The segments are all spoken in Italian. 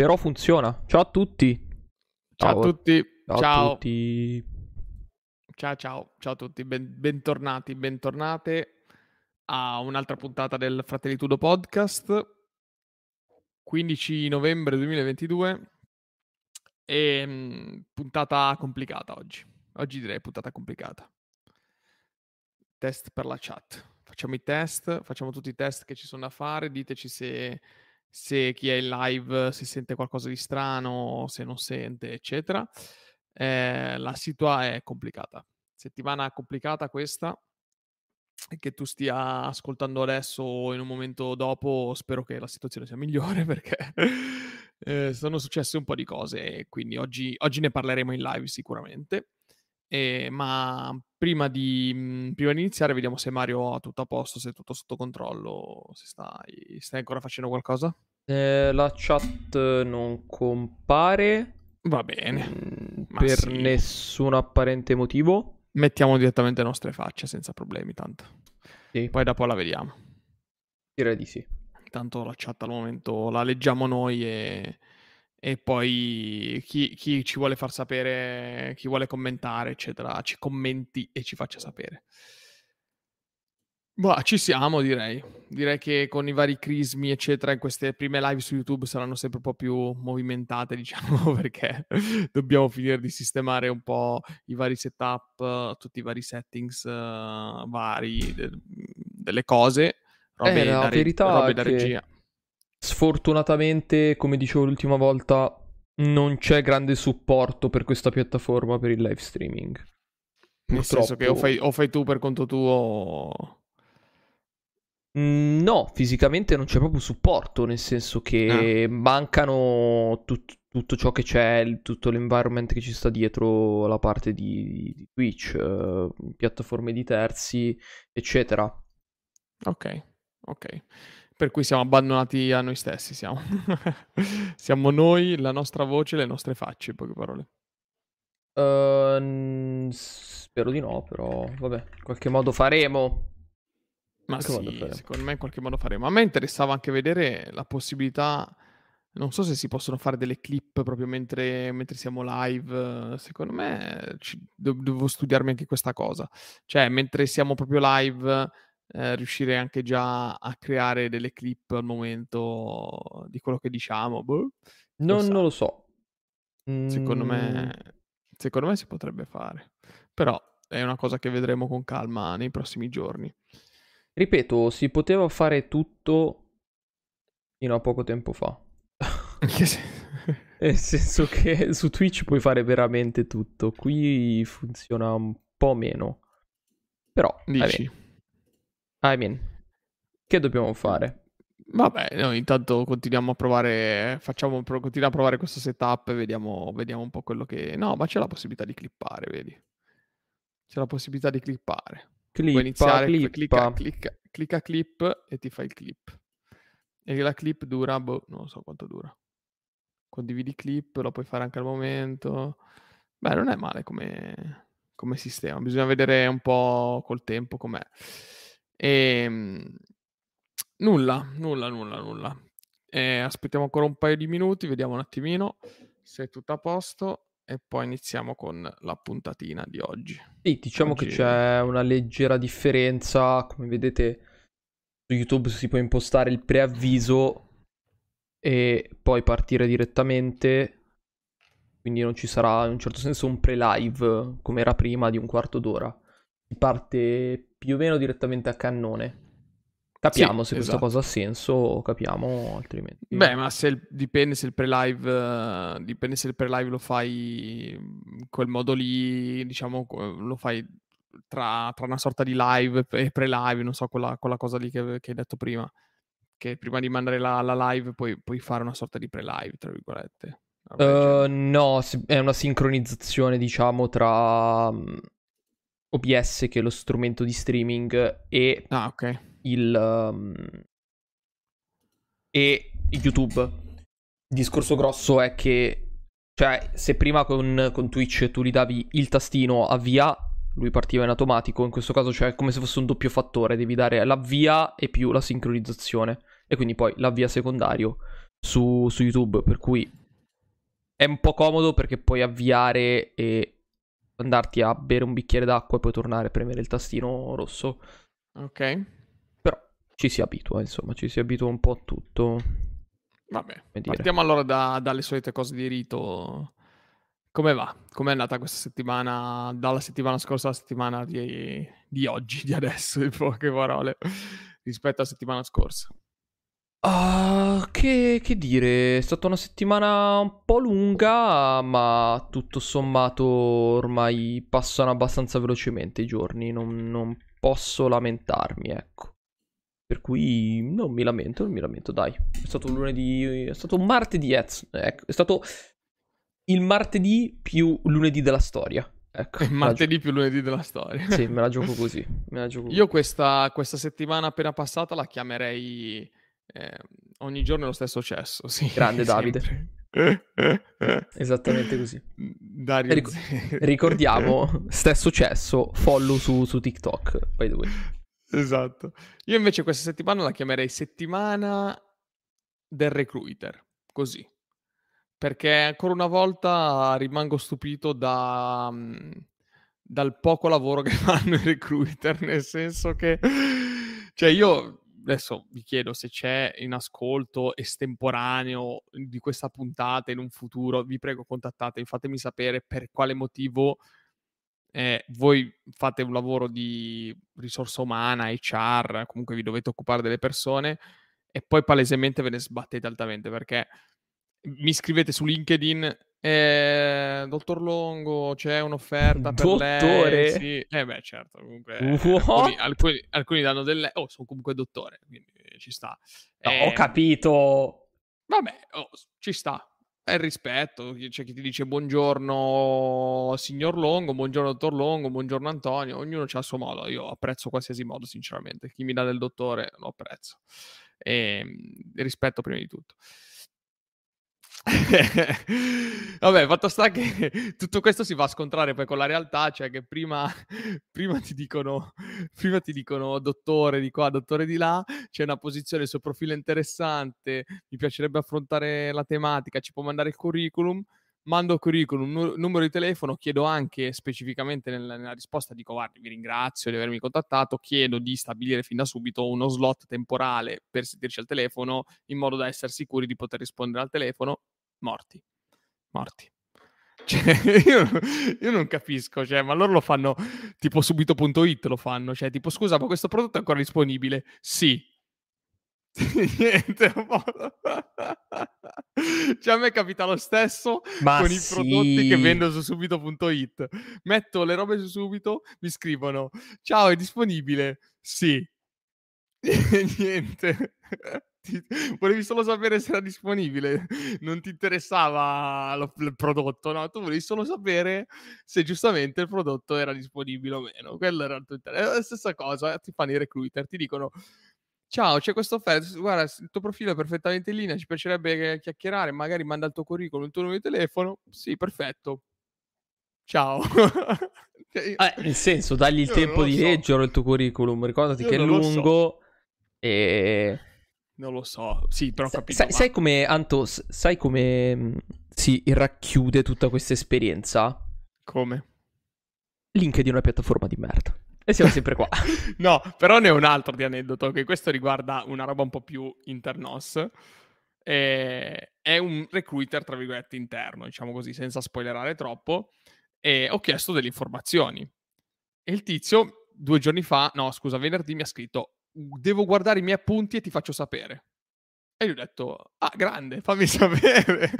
però funziona. Ciao a tutti. Ciao, ciao a tutti. Ciao, ciao. a tutti. Ciao ciao, ciao a tutti, ben, bentornati, bentornate a un'altra puntata del Fratelli Tudo Podcast. 15 novembre 2022 e mh, puntata complicata oggi. Oggi direi puntata complicata. Test per la chat. Facciamo i test, facciamo tutti i test che ci sono da fare, diteci se se chi è in live si sente qualcosa di strano, se non sente, eccetera. Eh, la situazione è complicata. Settimana complicata questa. Che tu stia ascoltando adesso o in un momento dopo, spero che la situazione sia migliore perché eh, sono successe un po' di cose quindi oggi, oggi ne parleremo in live sicuramente. Eh, ma prima di, mhmm, prima di, iniziare, vediamo se Mario ha tutto a posto, se è tutto sotto controllo, se stai, stai ancora facendo qualcosa. Eh, la chat non compare. Va bene. Mm, per sì. nessun apparente motivo. Mettiamo direttamente le nostre facce senza problemi, tanto. Sì. Poi dopo la vediamo. Direi di sì. Tanto la chat al momento la leggiamo noi e e poi chi, chi, ci vuole far sapere, chi vuole commentare, eccetera, ci commenti e ci faccia sapere. Boh, ci siamo, direi. Direi che con i vari crismi, eccetera, in queste prime live su YouTube saranno sempre un po' più movimentate, diciamo, perché dobbiamo finire di sistemare un po' i vari setup, tutti i vari settings uh, vari de- delle cose. Robe, eh, da, verità robe da regia. Sfortunatamente, come dicevo l'ultima volta, non c'è grande supporto per questa piattaforma per il live streaming. Nel Purtroppo... senso che o fai, o fai tu per conto tuo mm, No, fisicamente non c'è proprio supporto, nel senso che ah. mancano tut- tutto ciò che c'è, tutto l'environment che ci sta dietro la parte di, di Twitch, uh, piattaforme di terzi, eccetera. Ok, ok per cui siamo abbandonati a noi stessi, siamo. siamo noi, la nostra voce, le nostre facce, in poche parole. Uh, spero di no, però vabbè, in qualche modo faremo. Ma sì, faremo. secondo me in qualche modo faremo. A me interessava anche vedere la possibilità, non so se si possono fare delle clip proprio mentre, mentre siamo live, secondo me ci, devo studiarmi anche questa cosa. Cioè, mentre siamo proprio live eh, riuscire anche già a creare delle clip al momento di quello che diciamo. Boh, non, non, lo so. Secondo, mm. me, secondo me si potrebbe fare. Però è una cosa che vedremo con calma nei prossimi giorni. Ripeto, si poteva fare tutto fino a poco tempo fa. Nel senso che su Twitch puoi fare veramente tutto. Qui funziona un po' meno. Però, Dici? I mean, che dobbiamo fare? Vabbè, noi intanto continuiamo a provare, facciamo, continuiamo a provare questo setup e vediamo, vediamo un po' quello che... No, ma c'è la possibilità di clippare, vedi? C'è la possibilità di clippare. Clippa, Puoi iniziare, clippa. Clicca, clicca, clicca clip e ti fai il clip. E la clip dura, boh, non so quanto dura. Condividi clip, lo puoi fare anche al momento. Beh, non è male come, come sistema. Bisogna vedere un po' col tempo com'è. E, ehm, nulla, nulla, nulla, nulla. E aspettiamo ancora un paio di minuti, vediamo un attimino se è tutto a posto e poi iniziamo con la puntatina di oggi. Sì, diciamo oggi... che c'è una leggera differenza, come vedete su YouTube si può impostare il preavviso e poi partire direttamente, quindi non ci sarà in un certo senso un pre-live come era prima di un quarto d'ora. Si parte più o meno direttamente a cannone. Capiamo sì, se esatto. questa cosa ha senso o capiamo altrimenti. Beh, ma se il, dipende se il pre-live uh, dipende se il pre-live lo fai in quel modo lì, diciamo, lo fai tra, tra una sorta di live e pre-live, non so, quella, quella cosa lì che, che, hai detto prima. Che prima di mandare la, la live puoi, puoi, fare una sorta di pre-live, tra virgolette. Uh, no, è una sincronizzazione, diciamo, tra OBS che è lo strumento di streaming e ah, okay. il um, e YouTube. Il discorso grosso è che cioè se prima con, con Twitch tu gli davi il tastino avvia, lui partiva in automatico, in questo caso cioè come se fosse un doppio fattore, devi dare l'avvia e più la sincronizzazione e quindi poi l'avvia secondario su, su YouTube, per cui è un po' comodo perché puoi avviare e andarti a bere un bicchiere d'acqua e poi tornare a premere il tastino rosso. Ok. Però ci si abitua, insomma, ci si abitua un po' a tutto. Vabbè, partiamo allora da, dalle solite cose di rito. Come va? Com'è andata questa settimana, dalla settimana scorsa alla settimana di, di oggi, di adesso, in poche parole, rispetto alla settimana scorsa? Uh, che, che, dire, è stata una settimana un po' lunga, ma tutto sommato ormai passano abbastanza velocemente i giorni, non, non posso lamentarmi, ecco. Per cui non mi lamento, non mi lamento, dai. È stato un lunedì, è stato un martedì, ecco, è stato il martedì più lunedì della storia. Ecco, il martedì più lunedì della storia. Sì, me la gioco così. La gioco Io questa, questa settimana appena passata la chiamerei eh, ogni giorno lo stesso cesso, sì. Grande Davide. Esattamente così. Dario Ric- ricordiamo, stesso cesso, follow su, su TikTok, by the way. Esatto. Io invece questa settimana la chiamerei settimana del recruiter, così. Perché ancora una volta rimango stupito da, dal poco lavoro che fanno i recruiter, nel senso che... Cioè io adesso vi chiedo se c'è in ascolto estemporaneo di questa puntata in un futuro, vi prego contattatemi, fatemi sapere per quale motivo eh, voi fate un lavoro di risorsa umana, HR, comunque vi dovete occupare delle persone e poi palesemente ve ne sbattete altamente perché mi scrivete su LinkedIn eh, dottor Longo, c'è un'offerta per dottore? lei? Sì. Eh beh, certo, comunque alcuni, alcuni, alcuni, danno delle... Oh, sono comunque dottore, quindi ci sta. No, eh, ho capito. Vabbè, oh, ci sta. È il rispetto. C'è chi ti dice buongiorno signor Longo, buongiorno dottor Longo, buongiorno Antonio. Ognuno ha il suo modo. Io apprezzo qualsiasi modo, sinceramente. Chi mi dà del dottore lo apprezzo. E, ehm, rispetto prima di tutto. Vabbè, fatto sta che tutto questo si va a scontrare poi con la realtà, cioè che prima, prima, ti, dicono, prima ti dicono dottore di qua, dottore di là, c'è una posizione, il suo profilo interessante, mi piacerebbe affrontare la tematica, ci può mandare il curriculum, mando curriculum, n- numero di telefono, chiedo anche specificamente nella, nella risposta, dico guardi, vi ringrazio di avermi contattato, chiedo di stabilire fin da subito uno slot temporale per sentirci al telefono in modo da essere sicuri di poter rispondere al telefono, morti, morti. Cioè, io, io, non capisco, cioè, ma loro lo fanno tipo subito.it lo fanno, cioè tipo scusa ma questo prodotto è ancora disponibile? Sì, Niente, cioè a me capita lo stesso Ma con sì. i prodotti che vendo su subito.it. Metto le robe su subito, mi scrivono "Ciao, è disponibile?". Sì. Niente. volevi solo sapere se era disponibile, non ti interessava lo, il prodotto, no? Tu volevi solo sapere se giustamente il prodotto era disponibile o meno. Quello era interesse. È la stessa cosa, ti fanno i recruiter, ti dicono Ciao, c'è questa offerta. Guarda, il tuo profilo è perfettamente in linea. Ci piacerebbe chiacchierare. Magari manda il tuo curriculum, il tuo numero di telefono. Sì, perfetto. Ciao. Cioè, eh, nel senso, dagli il tempo di so. leggerlo il tuo curriculum. Ricordati io che è lungo. So. E. Non lo so. Sì, però ho capito. Sai, sai come, Anto, sai come mm, si racchiude tutta questa esperienza? Come? Link di una piattaforma di merda. E siamo sempre qua. no, però ne ho un altro di aneddoto, che questo riguarda una roba un po' più internos. E è un recruiter, tra virgolette, interno, diciamo così, senza spoilerare troppo. E ho chiesto delle informazioni. E il tizio, due giorni fa, no, scusa, venerdì mi ha scritto: Devo guardare i miei appunti e ti faccio sapere. E gli ho detto, ah, grande, fammi sapere.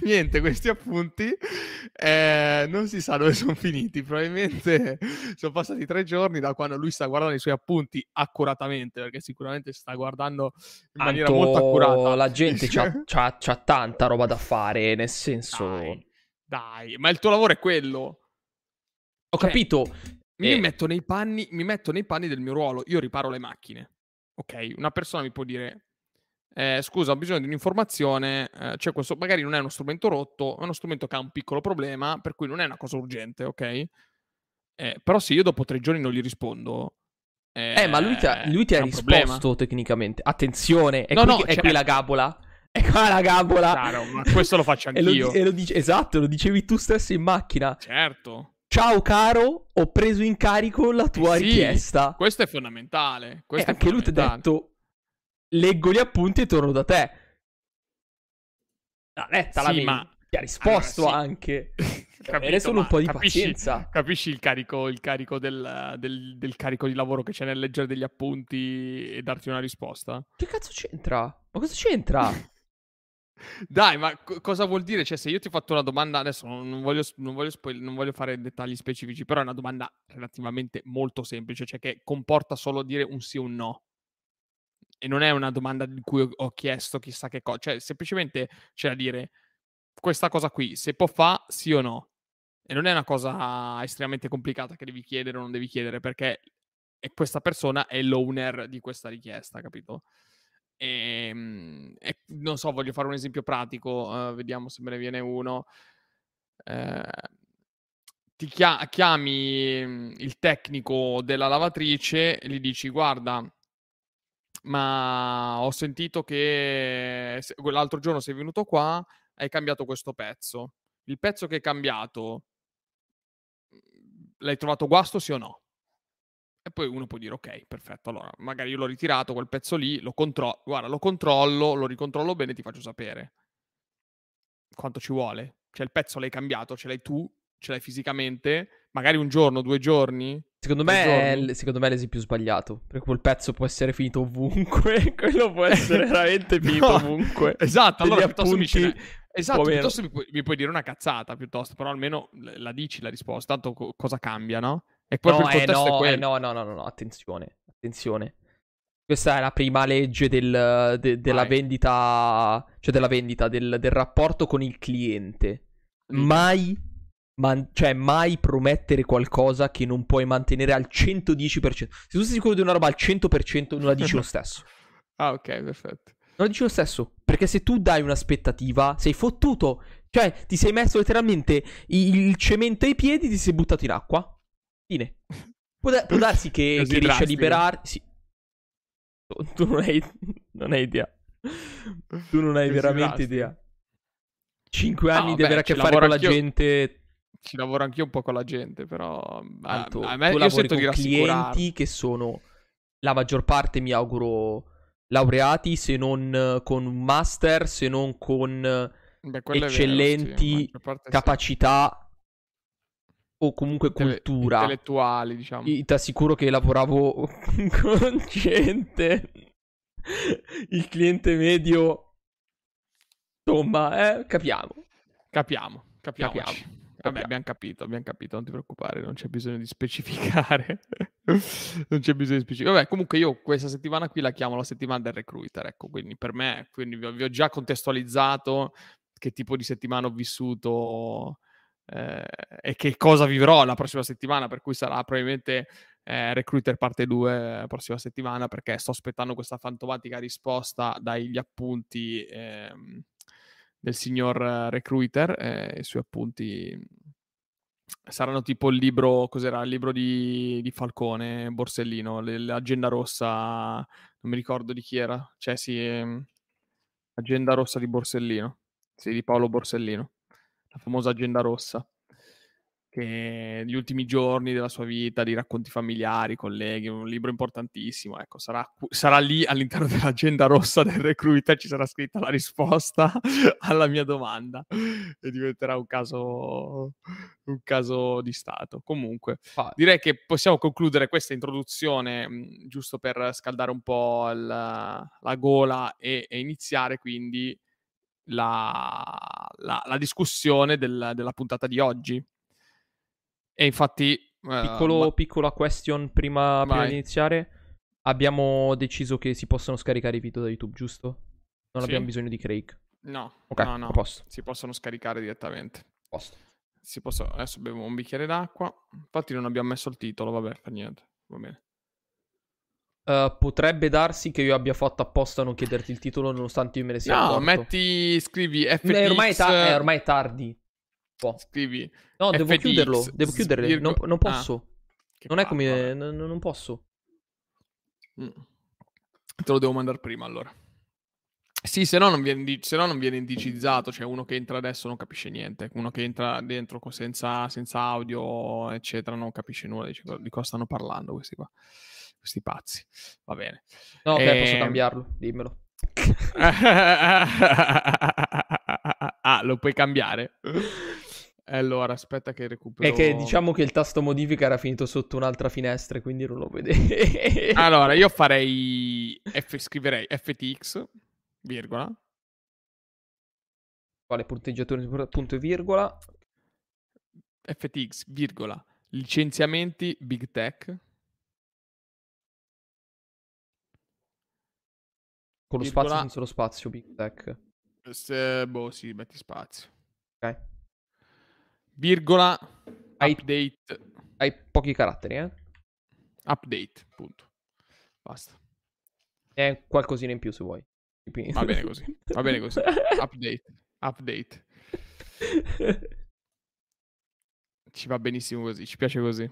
Niente, questi appunti eh, non si sa dove sono finiti. Probabilmente sono passati tre giorni da quando lui sta guardando i suoi appunti accuratamente, perché sicuramente sta guardando in maniera Anto, molto accurata. La gente c'ha, c'ha, c'ha, tanta roba da fare, nel senso... Dai, dai, ma il tuo lavoro è quello. Ho cioè, capito. Mi, eh. metto nei panni, mi metto nei panni del mio ruolo. Io riparo le macchine. Ok, una persona mi può dire eh, scusa, ho bisogno di un'informazione, eh, c'è questo, magari non è uno strumento rotto, è uno strumento che ha un piccolo problema, per cui non è una cosa urgente, ok? Eh, però se io dopo tre giorni non gli rispondo... Eh, ma lui ti ha, lui ti ha risposto problema. tecnicamente. Attenzione, è, no, qui, no, è qui la gabola. E qua la gabola. Chiaro, ma questo lo faccio E lo, anch'io. e lo dice- esatto, lo dicevi tu stesso in macchina. Certo. Ciao caro, ho preso in carico la tua Sì, richiesta. Questo è fondamentale. E Questo è anche lui ti ha fondamentale. detto, leggo gli appunti e torno da te. La letta la Sì, mail. ma- Ti ha risposto Allora, sì. anche. Capito, avere solo un po' di capisci- pazienza. Capisci il carico, il carico del, del- del carico di lavoro che c'è nel leggere degli appunti e darti una risposta? Che cazzo c'entra? Ma cosa c'entra? Dai, ma co- cosa vuol dire? Cioè, se io ti ho fatto una domanda, adesso non non voglio, non voglio, spoil- non voglio fare dettagli specifici, però è una domanda relativamente molto semplice, cioè che comporta solo dire un sì o un no. E non è una domanda di cui ho- chiesto chissà che cosa, cioè semplicemente c'è da dire questa cosa qui, se può fa sì o no. E non è una cosa estremamente complicata che devi chiedere o non devi chiedere, perché questa persona è l'owner di questa richiesta, capito? E, e non so, voglio fare un esempio pratico, eh, vediamo se me ne viene uno. Eh, ti chia- chiami mm, il tecnico della lavatrice e gli dici: Guarda, ma ho sentito che l'altro giorno sei venuto qua, hai cambiato questo pezzo. Il pezzo che hai cambiato, mm, l'hai trovato guasto, sì o no? E poi uno può dire, ok, perfetto, allora magari io l'ho ritirato quel pezzo lì, lo controllo, guarda, lo controllo, lo ricontrollo bene e ti faccio sapere. Quanto ci vuole? Cioè il pezzo l'hai cambiato, ce l'hai tu, ce l'hai fisicamente, magari un giorno, due giorni. Secondo me, è, secondo me è l'esempio sbagliato. Perché quel pezzo può essere finito ovunque. Quello può essere veramente finito No, ovunque. Esatto, allora piuttosto mi appunti, esatto, piuttosto mi puoi, mi puoi dire una cazzata, piuttosto, però almeno la dici la risposta, tanto co- cosa cambia, no? E poi No, eh, no, eh, no, no, no, no, no, attenzione, attenzione. Questa è la prima legge del- de- della Vai. vendita, cioè della vendita, del, del rapporto con il cliente. Dica. Mai, man- cioè mai promettere qualcosa che non puoi mantenere al 110%. Se tu sei sicuro di una roba al 100%, non la dici lo stesso. Ah, ok, perfetto. Non la dici lo stesso. Perché se tu dai un'aspettativa, sei fottuto. Cioè, ti sei messo letteralmente il cemento ai piedi, ti sei buttato in acqua. Fine. Può, da- può darsi che, che riesci a liberare. Sì. Tu, non hai, non hai idea. Tu non hai veramente idea. Cinque Ah, anni di vabbè, avere a che fare con la gente. Ci lavoro anch'io un po' con la gente, però a, Tanto, a me tu io sento con di clienti che sono la maggior parte, mi auguro, laureati, se non eh, con un master, se non con eh, Beh, è vero, sì, eccellenti parte sì. capacità o comunque cultura. intellettuali, diciamo. Ti assicuro che lavoravo con gente. Il cliente medio. Insomma, eh, capiamo. Capiamo, capiamo. Vabbè, abbiamo capito, abbiamo capito, non ti preoccupare, non c'è bisogno di specificare. non c'è bisogno di specificare. Vabbè, comunque io questa settimana qui la chiamo la settimana del recruiter, ecco, quindi per me, quindi vi ho, vi ho già contestualizzato che tipo di settimana ho vissuto eh, e che cosa vivrò la prossima settimana, per cui sarà probabilmente eh, recruiter parte 2 la prossima settimana, perché sto aspettando questa fantomatica risposta dagli appunti ehm, del signor eh, recruiter, eh, i suoi appunti saranno tipo il libro, cos'era? Il libro di, di Falcone, Borsellino, l'agenda rossa, non mi ricordo di chi era, cioè sì, ehm, agenda rossa di Borsellino, sì, di Paolo Borsellino, la famosa agenda rossa, che gli ultimi giorni della sua vita, di racconti familiari, colleghi, un libro importantissimo, ecco, sarà, sarà lì all'interno dell'agenda rossa del recruiter, ci sarà scritta la risposta alla mia domanda e diventerà un caso, un caso di Stato. Comunque, direi che possiamo concludere questa introduzione mh, giusto per scaldare un po' il- la gola e, e iniziare quindi la, la- la discussione del- della puntata di oggi. E infatti... eh, Piccolo, ma- piccola question prima, prima di iniziare. Abbiamo deciso che si possono scaricare i video da YouTube, giusto? Non Sì. abbiamo bisogno di Craig. No, Ok, no, no, posto. si possono scaricare direttamente. posto. Si possono... Adesso bevo un bicchiere d'acqua. Infatti non abbiamo messo il titolo, vabbè, fa niente. Va bene. Eh, potrebbe darsi che io abbia fatto apposta a non chiederti il titolo nonostante io me ne sia No, accorto. metti, scrivi FTX... Eh, ormai, è ta- è ormai tardi. Scrivi... No, devo FTX, chiuderlo. Devo chiuderle. svirgo- Non, non posso. Ah, non è come. vabbè. n- n- non posso. Mm. Te lo devo mandare prima allora. Sì, se no, non viene, se no non viene indicizzato, cioè uno che entra adesso non capisce niente, uno che entra dentro senza, senza audio, eccetera, non capisce nulla, dice "Co- di cosa stanno parlando questi qua, questi pazzi. Va bene. No, ok, posso Ehm. cambiarlo, dimmelo. ah, lo puoi cambiare? Allora, aspetta che recupero... È che diciamo che il tasto modifica era finito sotto un'altra finestra, quindi non lo vedevo. Allora, io farei... F- scriverei FTX, virgola, Quale punteggiatore, punto e virgola. FTX, virgola, licenziamenti Big Tech, Con lo Virgola. spazio senza lo spazio, Big Tech. se, boh, sì, metti spazio. Ok. Virgola, Hai- update, Hai pochi caratteri, eh? update, punto. Basta. E qualcosina in più se vuoi. Va bene così, va bene così. Update, update. Ci va benissimo così, ci piace così.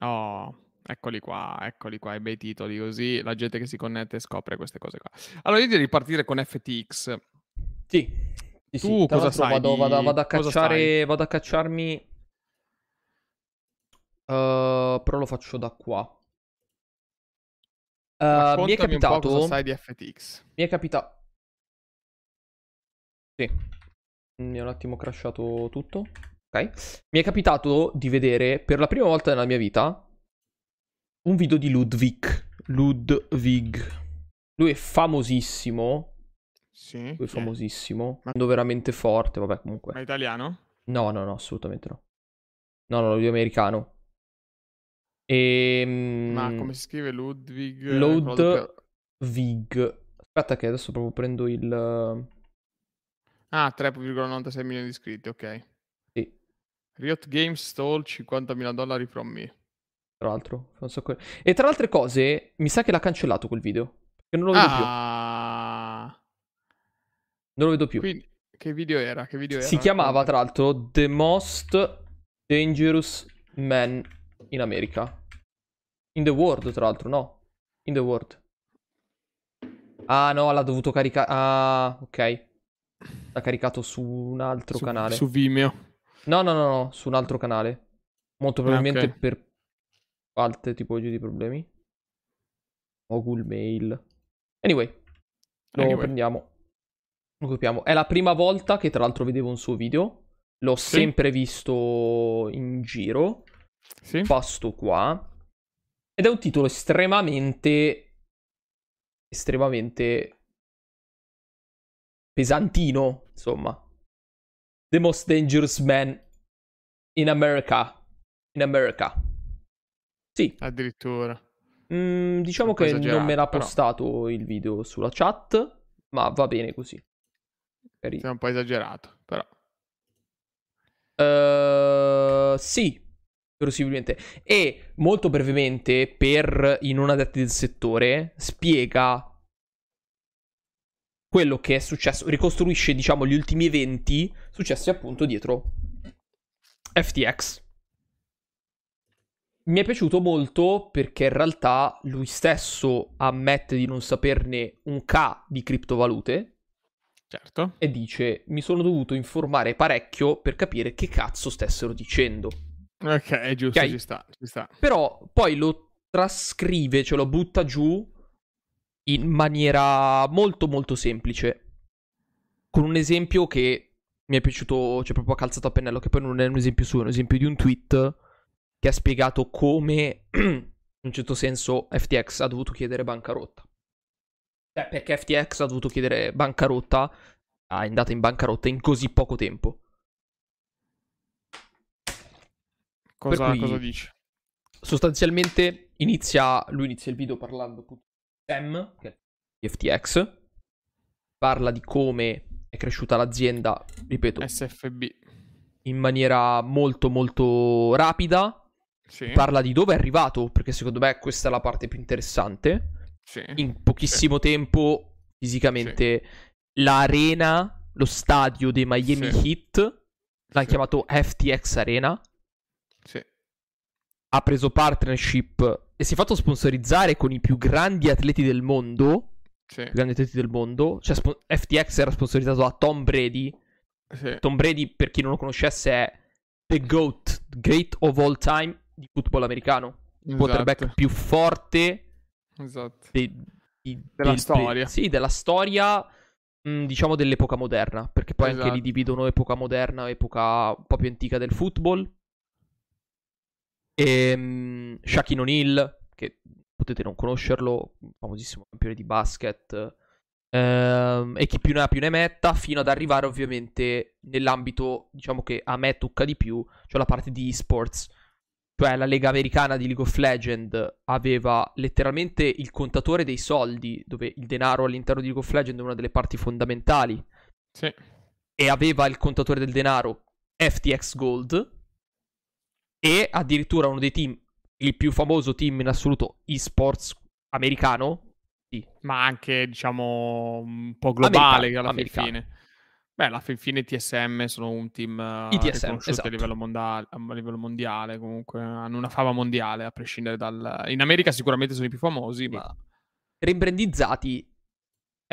Oh, eccoli qua, eccoli qua, i bei titoli così la gente che si connette scopre queste cose qua. Allora, io direi di partire con FTX. Sì. Sì, Tu sì. Cosa sai Vado, di- vado- vado a cacciare. Vado a cacciarmi. Uh, però lo faccio da qua. Uh, mi è capitato. cosa sai di FTX. Mi è capitato. Sì. Mi ha un attimo crashato tutto. Ok. Mi è capitato di vedere per la prima volta nella mia vita un video di Ludwig. Ludwig. Lui è famosissimo. Sì. Lui è famosissimo. Ma- veramente forte. Vabbè, comunque. Ma italiano? No, no, no, assolutamente no. No, no, lui è americano. E. Ma come si scrive Ludwig? Doppia- Vig. Aspetta, che adesso proprio prendo il. Ah, 3,96 milioni di iscritti, ok. Sì, Riot Games stole 50.000 dollari from me. tra l'altro. fa un sacco- E tra le altre cose, mi sa che l'ha cancellato quel video. Perché non lo vedo più. Ah, Non lo vedo più. quindi che video era? Che video Si era? chiamava, tra l'altro, The Most Dangerous Man in America. In the world, tra l'altro, no. In the world. Ah, no, l'ha dovuto caricare. Ah, ok. L'ha caricato su un altro su, canale. Su Vimeo. No, no, no, no, su un altro canale. Molto probabilmente ok. per altre tipologie di problemi. O Google Mail. Anyway, lo Anyway. prendiamo. Lo copiamo. È la prima volta che tra l'altro vedevo un suo video. L'ho Sì. sempre visto in giro. Sì? Pasto qua. Ed è un titolo estremamente... Estremamente... Pesantino, insomma. The most dangerous man in America. In America. Sì, Addirittura. mm, diciamo che non me l'ha esagerato, però. postato il video sulla chat, ma va bene così. Carino. Sei un po' esagerato, però. Eh, sì, verosimilmente. E molto brevemente, per i non addetti del settore, spiega quello che è successo, ricostruisce, diciamo, gli ultimi eventi successi appunto dietro FTX. Mi è piaciuto molto perché in realtà lui stesso ammette di non saperne un K di criptovalute Certo. e dice mi sono dovuto informare parecchio per capire che cazzo stessero dicendo. Ok, è giusto, Ok. ci sta, ci sta. Però poi lo trascrive, cioè lo butta giù in maniera molto molto semplice. Con un esempio che mi è piaciuto, cioè proprio a calzato a pennello, che poi non è un esempio suo, è un esempio di un tweet che ha spiegato come, in un certo senso, FTX ha dovuto chiedere bancarotta. Cioè, perché FTX ha dovuto chiedere bancarotta, è andata in bancarotta in così poco tempo. Cosa, cui- cosa dici? sostanzialmente inizia, lui inizia il video parlando di Sam, che è di FTX, parla di come è cresciuta l'azienda, ripeto, SFB. in maniera molto molto rapida, Sì. parla di dove è arrivato, perché secondo me questa è la parte più interessante, sì. in pochissimo tempo fisicamente l'arena, lo stadio dei Miami Sì. Heat, l'hanno Sì. chiamato FTX Arena, Sì. ha preso partnership e si è fatto sponsorizzare con i più grandi atleti del mondo. sì. più grandi atleti del mondo. Cioè, sp- FTX era sponsorizzato da Tom Brady. Sì. Tom Brady, per chi non lo conoscesse, è the GOAT, great of all time di football americano. Il esatto. quarterback più forte esatto. de- di, della del, storia. De- sì, della storia, mh, diciamo dell'epoca moderna. Perché poi esatto. anche li dividono epoca moderna, epoca un po' più antica del football. E um, Shaquille O'Neal, che potete non conoscerlo, famosissimo campione di basket. Ehm, e chi più ne ha più ne metta, fino ad arrivare ovviamente nell'ambito, diciamo che a me tocca di più, cioè la parte di esports. Cioè la lega americana di League of Legends aveva letteralmente il contatore dei soldi, dove il denaro all'interno di League of Legends è una delle parti fondamentali. Sì. E aveva il contatore del denaro FTX Gold. E addirittura uno dei team il più famoso team in assoluto esports americano. Sì. Ma anche, diciamo, un po' globale americano, alla americano. fine. Beh, alla fin fine TSM sono un team uh, riconosciuto esatto. a, livello mondiale, a livello mondiale, comunque hanno una fama mondiale, a prescindere dal... In America sicuramente sono i più famosi, sì. ma... Rimbrandizzati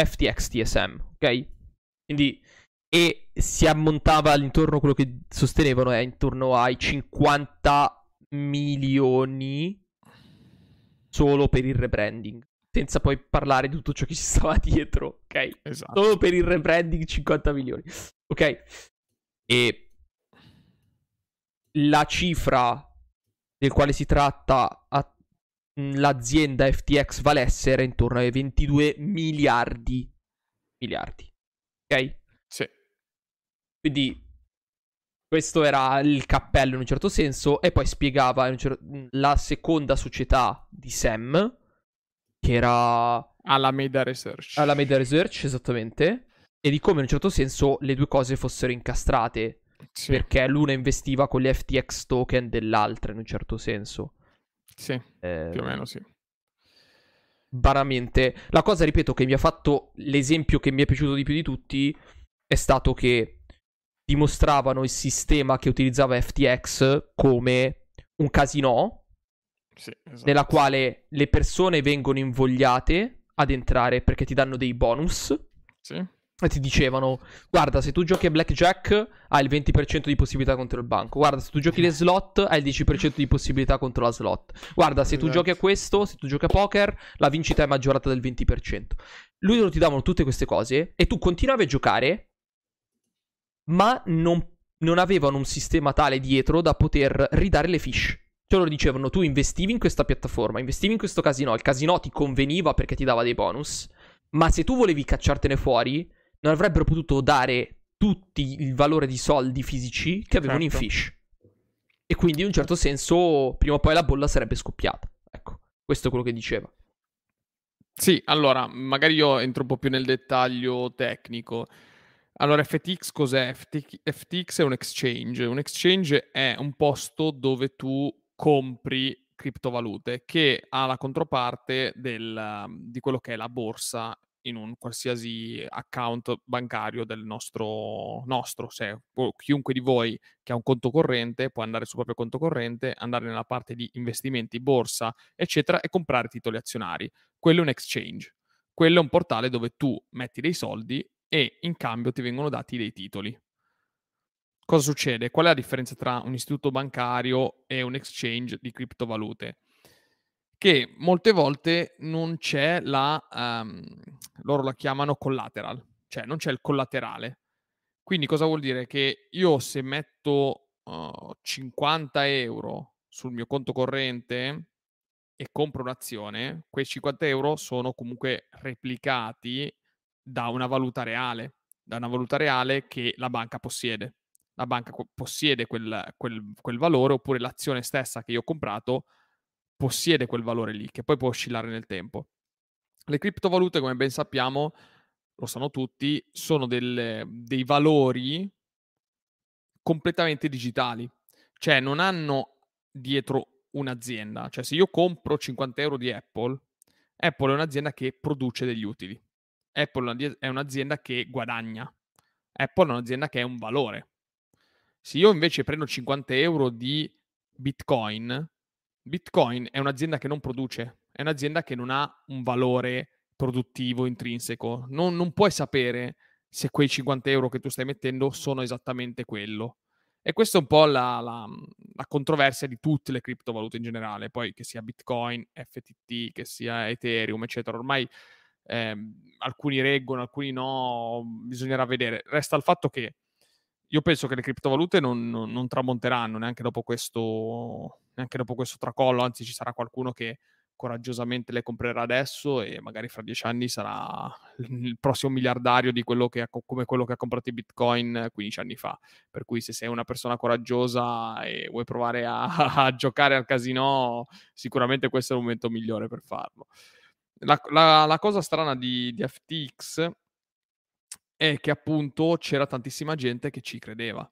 FTX TSM, ok? Quindi... E si ammontava all'intorno, quello che sostenevano è intorno ai 50 milioni solo per il rebranding. Senza poi parlare di tutto ciò che ci stava dietro, ok? Esatto. Solo per il rebranding 50 milioni. Ok? E la cifra del quale si tratta a l'azienda FTX valesse era intorno ai 22 miliardi. Miliardi. Ok? Sì. Quindi questo era il cappello in un certo senso e poi spiegava cer- la seconda società di Sam, che era... Alameda Research. Alameda Research, esattamente. E di come in un certo senso le due cose fossero incastrate. Sì. Perché l'una investiva con gli FTX token dell'altra in un certo senso. Sì, eh, più o meno sì. Banamente. La cosa, ripeto, che mi ha fatto l'esempio che mi è piaciuto di più di tutti è stato che dimostravano il sistema che utilizzava FTX come un casino sì, esatto. nella quale le persone vengono invogliate ad entrare perché ti danno dei bonus. Sì. E ti dicevano, guarda, se tu giochi a blackjack hai il 20% di possibilità contro il banco. Guarda, se tu giochi le slot hai il 10% di possibilità contro la slot. Guarda, se esatto. tu giochi a questo, se tu giochi a poker, la vincita è maggiorata del 20%. Lui ti davano tutte queste cose e tu continuavi a giocare ma non, non avevano un sistema tale dietro da poter ridare le fish. Cioè loro dicevano tu investivi in questa piattaforma, investivi in questo casino, il casino ti conveniva perché ti dava dei bonus, ma se tu volevi cacciartene fuori, non avrebbero potuto dare tutti il valore di soldi fisici che avevano certo. in fish. E quindi in un certo senso prima o poi la bolla sarebbe scoppiata. Ecco, questo è quello che diceva. Sì, allora, magari io entro un po' più nel dettaglio tecnico. Allora, FTX cos'è? FTX è un exchange. Un exchange è un posto dove tu compri criptovalute che ha la controparte del, di quello che è la borsa in un qualsiasi account bancario del nostro, nostro. Se chiunque di voi che ha un conto corrente può andare sul proprio conto corrente, andare nella parte di investimenti, borsa, eccetera, e comprare titoli azionari. Quello è un exchange. Quello è un portale dove tu metti dei soldi e in cambio ti vengono dati dei titoli. Cosa succede? Qual è la differenza tra un istituto bancario e un exchange di criptovalute? Che molte volte non c'è la, um, loro la chiamano collateral, cioè non c'è il collaterale. Quindi cosa vuol dire? Che io se metto uh, 50 euro sul mio conto corrente e compro un'azione, quei 50 euro sono comunque replicati da una valuta reale, da una valuta reale che la banca possiede. La banca possiede quel, quel, quel valore oppure l'azione stessa che io ho comprato possiede quel valore lì, che poi può oscillare nel tempo. Le criptovalute, come ben sappiamo, lo sanno tutti, sono delle, dei valori completamente digitali, cioè non hanno dietro un'azienda. Cioè se io compro 50 euro di Apple, Apple è un'azienda che produce degli utili. Apple è un'azienda che guadagna. Apple è un'azienda che è un valore. Se io invece prendo 50 euro di Bitcoin, Bitcoin è un'azienda che non produce, è un'azienda che non ha un valore produttivo, intrinseco. Non, non puoi sapere se quei 50 euro che tu stai mettendo sono esattamente quello. E questa è un po' la, la, la, controversia di tutte le criptovalute in generale, poi che sia Bitcoin, FTT, che sia Ethereum, eccetera. Ormai eh, alcuni reggono, alcuni no, bisognerà vedere. Resta il fatto che io penso che le criptovalute non, non, non tramonteranno neanche dopo, questo, neanche dopo questo tracollo, anzi ci sarà qualcuno che coraggiosamente le comprerà adesso e magari fra dieci anni sarà il prossimo miliardario di quello che ha, come quello che ha comprato i bitcoin 15 anni fa. Per cui se sei una persona coraggiosa e vuoi provare a, a giocare al casino, sicuramente questo è il momento migliore per farlo. La, la, la cosa strana di, di FTX è che appunto c'era tantissima gente che ci credeva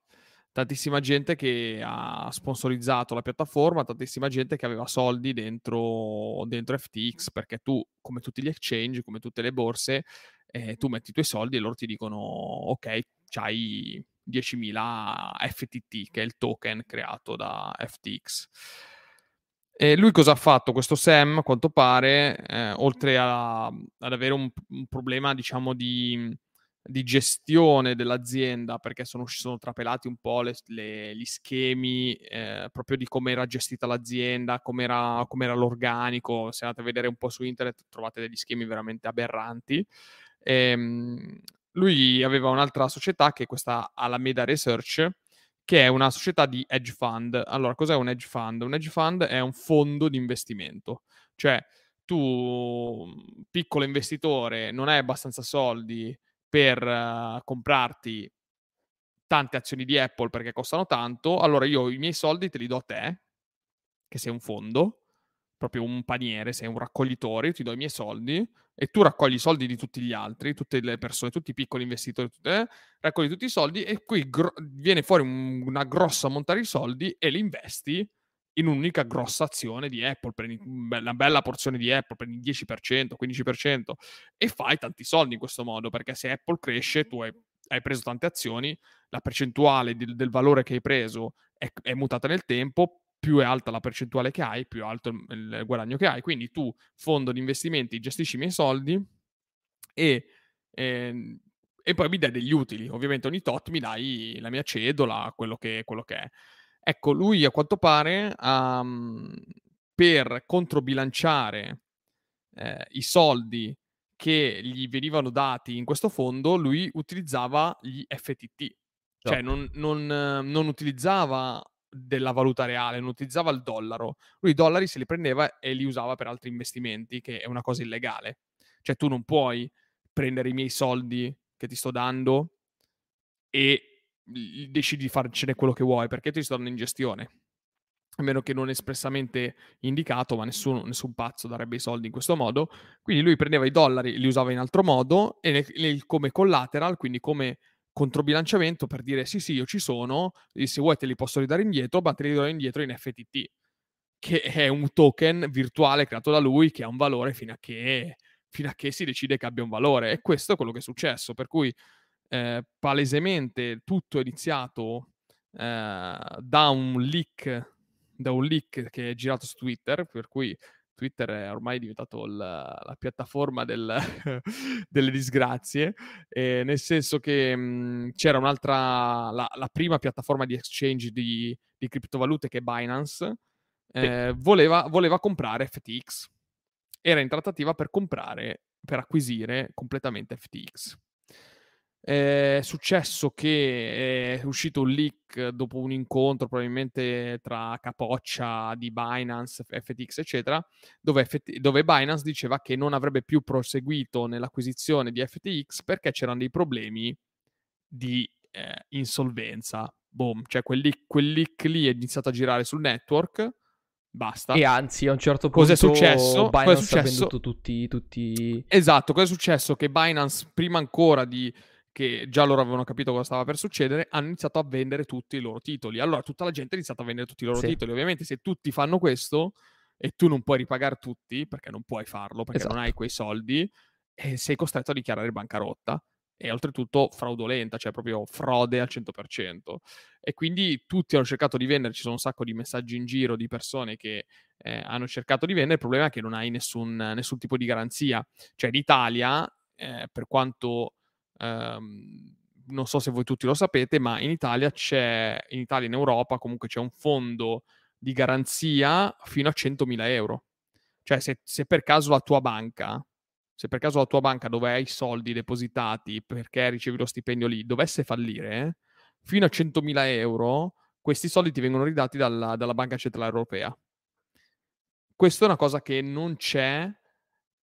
tantissima gente che ha sponsorizzato la piattaforma, tantissima gente che aveva soldi dentro, dentro FTX, perché tu, come tutti gli exchange, come tutte le borse, eh, tu metti i tuoi soldi e loro ti dicono, ok, c'hai 10.000 FTT, che è il token creato da FTX. E lui cosa ha fatto? Questo Sam, a quanto pare, eh, oltre a, ad avere un, un problema, diciamo, di di gestione dell'azienda perché sono, sono trapelati un po' le, le, gli schemi eh, proprio di come era gestita l'azienda, come era l'organico. Se andate a vedere un po' su internet trovate degli schemi veramente aberranti. E, ehm, lui aveva un'altra società che è questa Alameda Research, che è una società di hedge fund. Allora, cos'è un hedge fund? Un hedge fund è un fondo di investimento, cioè tu, piccolo investitore, non hai abbastanza soldi per uh, comprarti tante azioni di Apple perché costano tanto, allora io i miei soldi te li do a te, che sei un fondo, proprio un paniere, sei un raccoglitore, io ti do i miei soldi e tu raccogli i soldi di tutti gli altri, tutte le persone, tutti i piccoli investitori, tutte, raccogli tutti i soldi e qui gro- viene fuori un, una grossa montare di soldi e li investi in un'unica grossa azione di Apple, prendi una bella porzione di Apple, prendi il 10%, 15% e fai tanti soldi in questo modo, perché se Apple cresce, tu hai, hai preso tante azioni, la percentuale di, del valore che hai preso è, è, mutata nel tempo, più è alta la percentuale che hai, più alto il, il guadagno che hai. Quindi tu, fondo di investimenti, gestisci i miei soldi e... Eh, e poi mi dai degli utili. Ovviamente ogni tot mi dai la mia cedola, quello che, quello che è. Ecco, lui a quanto pare, um, per controbilanciare eh, i soldi che gli venivano dati in questo fondo, lui utilizzava gli FTT. Cioè non, non, non utilizzava della valuta reale, non utilizzava il dollaro. Lui i dollari se li prendeva e li usava per altri investimenti, che è una cosa illegale. Cioè tu non puoi prendere i miei soldi che ti sto dando e decidi di farcene quello che vuoi perché ti sto dando in gestione. A meno che non espressamente indicato, ma nessuno, nessun pazzo darebbe i soldi in questo modo. Quindi lui prendeva i dollari, li usava in altro modo e ne, ne, come collateral, quindi come controbilanciamento per dire sì sì io ci sono, se vuoi te li posso ridare indietro, ma te li do indietro in FTT, che è un token virtuale creato da lui che ha un valore fino a che, fino a che si decide che abbia un valore. E questo è quello che è successo, per cui eh, palesemente tutto è iniziato eh, da un leak da un leak che è girato su Twitter, per cui Twitter è ormai diventato il, la piattaforma del, delle disgrazie, eh, nel senso che mh, c'era un'altra, la, la, prima piattaforma di exchange di, di criptovalute che è Binance, eh, sì. voleva, voleva comprare FTX. Era in trattativa per comprare, per acquisire completamente FTX. È successo che è uscito un leak dopo un incontro probabilmente tra capoccia di Binance, FTX, eccetera, dove, FT- dove Binance diceva che non avrebbe più proseguito nell'acquisizione di FTX perché c'erano dei problemi di eh, insolvenza. Boom, cioè quel leak, quel leak lì è iniziato a girare sul network basta. E anzi, a un certo punto cosa è successo? Binance è successo? ha venduto tutti, tutti... Esatto, cosa è successo? Che Binance, prima ancora di che già loro avevano capito cosa stava per succedere, hanno iniziato a vendere tutti i loro titoli. Allora tutta la gente ha iniziato a vendere tutti i loro sì. titoli. Ovviamente se tutti fanno questo e tu non puoi ripagare tutti, perché non puoi farlo, perché esatto. non hai quei soldi, e sei costretto a dichiarare bancarotta. E oltretutto fraudolenta, cioè proprio frode al 100%. e quindi tutti hanno cercato di vendere, ci sono un sacco di messaggi in giro di persone che eh, hanno cercato di vendere, il problema è che non hai nessun, nessun tipo di garanzia. Cioè l'Italia, eh, per quanto... Ehm, non so se voi tutti lo sapete, ma in Italia c'è, in Italia e in Europa comunque c'è un fondo di garanzia fino a 100.000 euro. Cioè se, se per caso la tua banca se per caso la tua banca dove hai i soldi depositati perché ricevi lo stipendio lì dovesse fallire, fino a 100.000 euro, questi soldi ti vengono ridati dalla, dalla Banca Centrale Europea. Questa è una cosa che non c'è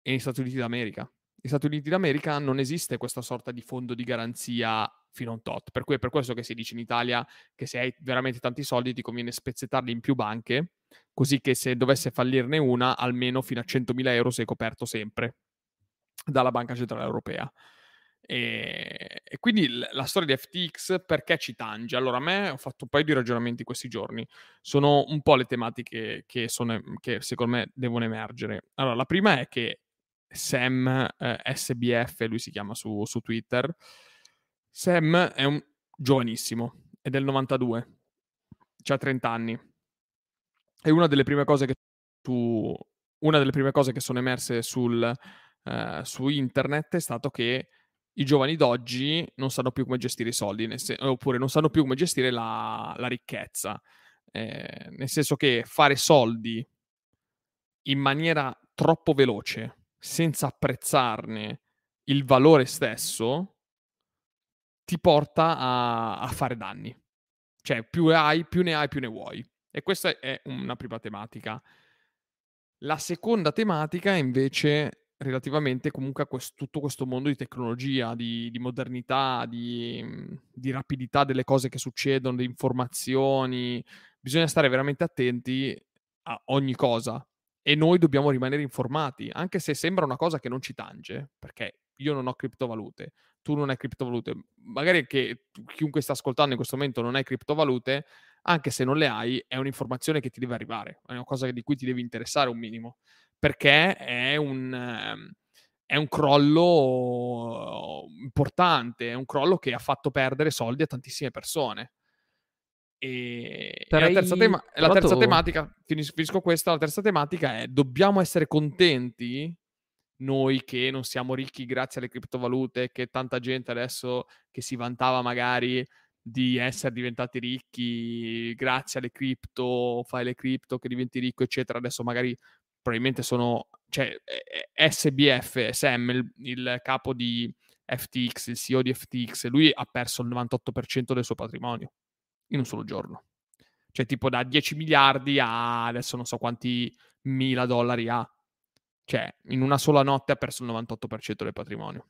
negli Stati Uniti d'America. Negli Stati Uniti d'America non esiste questa sorta di fondo di garanzia fino a un tot. Per cui è per questo che si dice in Italia che se hai veramente tanti soldi ti conviene spezzettarli in più banche, così che se dovesse fallirne una, almeno fino a 100.000 euro sei coperto sempre dalla Banca Centrale Europea. E, e, quindi la storia di FTX perché ci tange? Allora, a me ho fatto un paio di ragionamenti questi giorni. Sono un po' le tematiche che, sono, che secondo me devono emergere. Allora, la prima è che Sam eh, SBF, lui si chiama su, su Twitter, Sam è un giovanissimo, è del 92, ha 30 anni. E una delle prime cose che, delle prime cose che sono emerse sul, uh, su internet è stato che i giovani d'oggi non sanno più come gestire i soldi, sen- oppure non sanno più come gestire la, la ricchezza. Eh, nel senso che fare soldi in maniera troppo veloce, senza apprezzarne il valore stesso, ti porta a, a fare danni. Cioè, più hai, più ne hai, più ne vuoi. E questa è una prima tematica. La seconda tematica invece relativamente comunque a quest- tutto questo mondo di tecnologia, di, di modernità, di, di, rapidità delle cose che succedono, di informazioni. Bisogna stare veramente attenti a ogni cosa e noi dobbiamo rimanere informati, anche se sembra una cosa che non ci tange, perché io non ho criptovalute, tu non hai criptovalute, magari che chiunque sta ascoltando in questo momento non hai criptovalute, anche se non le hai, è un'informazione che ti deve arrivare, è una cosa di cui ti devi interessare un minimo perché è un, ehm, è un crollo importante, è un crollo che ha fatto perdere soldi a tantissime persone. E, e la, terza, tema- la terza tematica, finis- finisco questa, la terza tematica è dobbiamo essere contenti? Noi che non siamo ricchi grazie alle criptovalute, che tanta gente adesso che si vantava magari di essere diventati ricchi grazie alle cripto, fai le cripto che diventi ricco, eccetera, adesso magari probabilmente sono, cioè SBF, Sam, il, il, capo di FTX, il CEO di FTX, lui ha perso il 98% del suo patrimonio in un solo giorno. Cioè tipo da 10 miliardi a adesso non so quanti mila dollari ha. Cioè in una sola notte ha perso il 98% del patrimonio.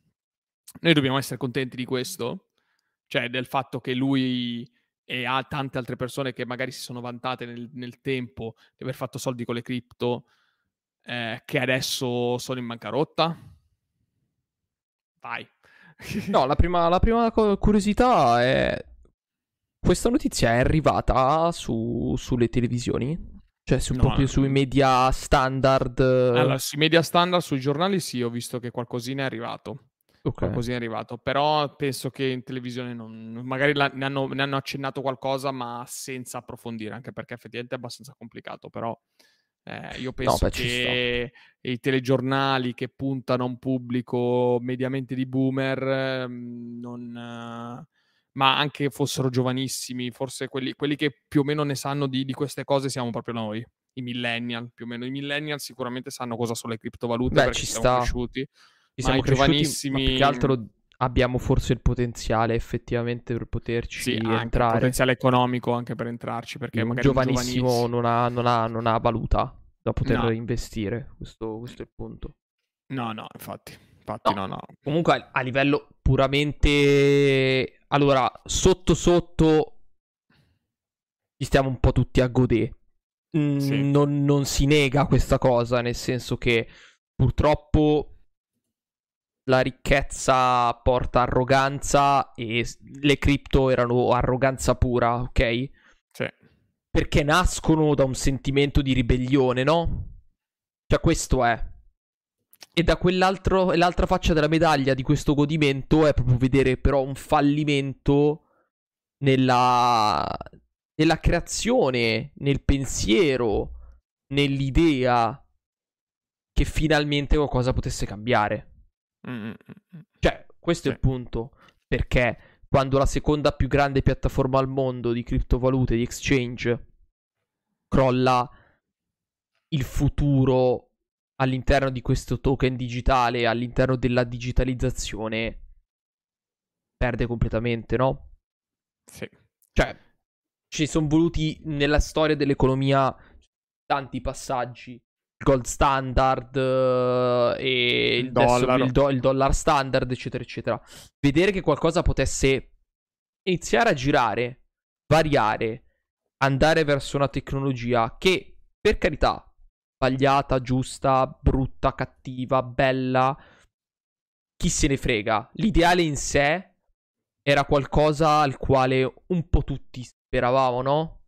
Noi dobbiamo essere contenti di questo, cioè del fatto che lui e ha tante altre persone che magari si sono vantate nel, nel tempo di aver fatto soldi con le cripto eh, che adesso sono in bancarotta? Vai. no, la prima, la prima curiosità è... Questa notizia è arrivata su, sulle televisioni? Cioè, su, no, proprio sui media standard? Allora, sui media standard, sui giornali sì, ho visto che qualcosina è arrivato. Okay. Qualcosina è arrivato, però penso che in televisione non... magari la... ne, hanno, ne hanno accennato qualcosa, ma senza approfondire, anche perché effettivamente è abbastanza complicato, però eh, io penso no, beh, che i telegiornali che puntano a un pubblico mediamente di boomer, mm, non, ma anche fossero giovanissimi, forse quelli, quelli, che più o meno ne sanno di, di, queste cose siamo proprio noi, i millennial, più o meno i millennial sicuramente sanno cosa sono le criptovalute Beh, perché ci siamo sta. cresciuti. Ci siamo giovanissimi... più che altro abbiamo forse il potenziale effettivamente per poterci sì, entrare. Il potenziale economico anche per entrarci, perché magari giovanissimo, giovanissimo... Non, ha, non, ha, non, ha, valuta da poter no. investire. Questo, questo, è il punto. No, no, infatti. Infatti, no, no. no. Comunque, a livello puramente. Allora, sotto sotto. Ci stiamo un po' tutti a godere. Mm, sì. non, non si nega questa cosa, nel senso che purtroppo la ricchezza porta arroganza e le cripto erano arroganza pura, ok? Sì. Perché nascono da un sentimento di ribellione, no? Cioè questo è. E da quell'altro, l'altra faccia della medaglia di questo godimento è proprio vedere però un fallimento nella, nella creazione, nel pensiero, nell'idea che finalmente qualcosa potesse cambiare. Mm-hmm. Cioè, questo sì. è il punto. Perché quando la seconda più grande piattaforma al mondo di criptovalute, di exchange, crolla il futuro all'interno di questo token digitale, all'interno della digitalizzazione, perde completamente, no? Sì. Cioè, ci sono voluti nella storia dell'economia tanti passaggi. Il gold standard uh, e il, dollaro. Il, do- il dollar standard, eccetera, eccetera. Vedere che qualcosa potesse iniziare a girare, variare, andare verso una tecnologia che, per carità, sbagliata, giusta, brutta, cattiva, bella. Chi se ne frega? L'ideale in sé era qualcosa al quale un po' tutti speravamo, no?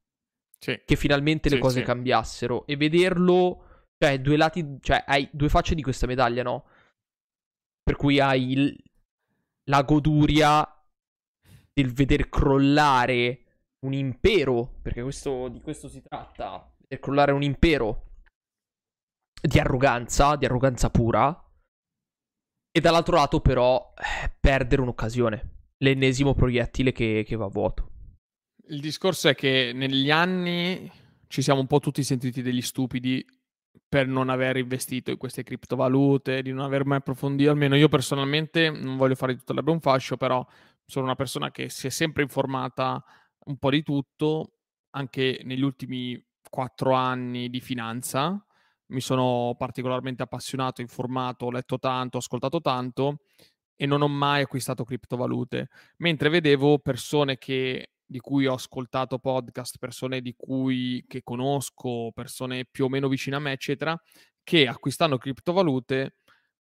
Sì. Che finalmente sì, le cose sì. cambiassero. E vederlo, cioè, due lati, cioè, hai due facce di questa medaglia, no? Per cui hai il, la goduria del veder crollare un impero, perché questo, di questo si tratta, veder crollare un impero di arroganza, di arroganza pura. E dall'altro lato, però, eh, perdere un'occasione. L'ennesimo proiettile che, che va a vuoto. Il discorso è che negli anni ci siamo un po' tutti sentiti degli stupidi per non aver investito in queste criptovalute, di non aver mai approfondito. Almeno io personalmente non voglio fare tutto l'erba un fascio, però sono una persona che si è sempre informata un po' di tutto, anche negli ultimi quattro anni di finanza mi sono particolarmente appassionato, informato, ho letto tanto, ho ascoltato tanto e non ho mai acquistato criptovalute, mentre vedevo persone che, di cui ho ascoltato podcast, persone di cui che conosco, persone più o meno vicine a me, eccetera, che acquistando criptovalute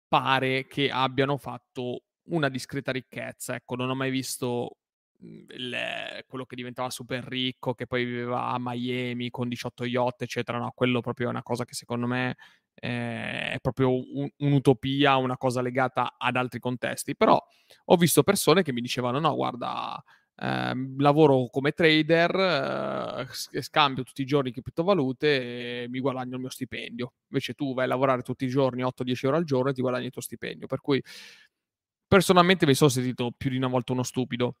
pare che abbiano fatto una discreta ricchezza. Ecco, non ho mai visto Mhmm, il, quello che diventava super ricco, che poi viveva a Miami con 18 yacht, eccetera. No, quello proprio è una cosa che secondo me eh, è proprio un, un'utopia, una cosa legata ad altri contesti. Però ho visto persone che mi dicevano: no, guarda. Eh, lavoro come trader, eh, scambio tutti i giorni criptovalute e mi guadagno il mio stipendio. Invece tu vai a lavorare tutti i giorni 8-10 euro al giorno e ti guadagni il tuo stipendio. Per cui personalmente mi sono sentito più di una volta uno stupido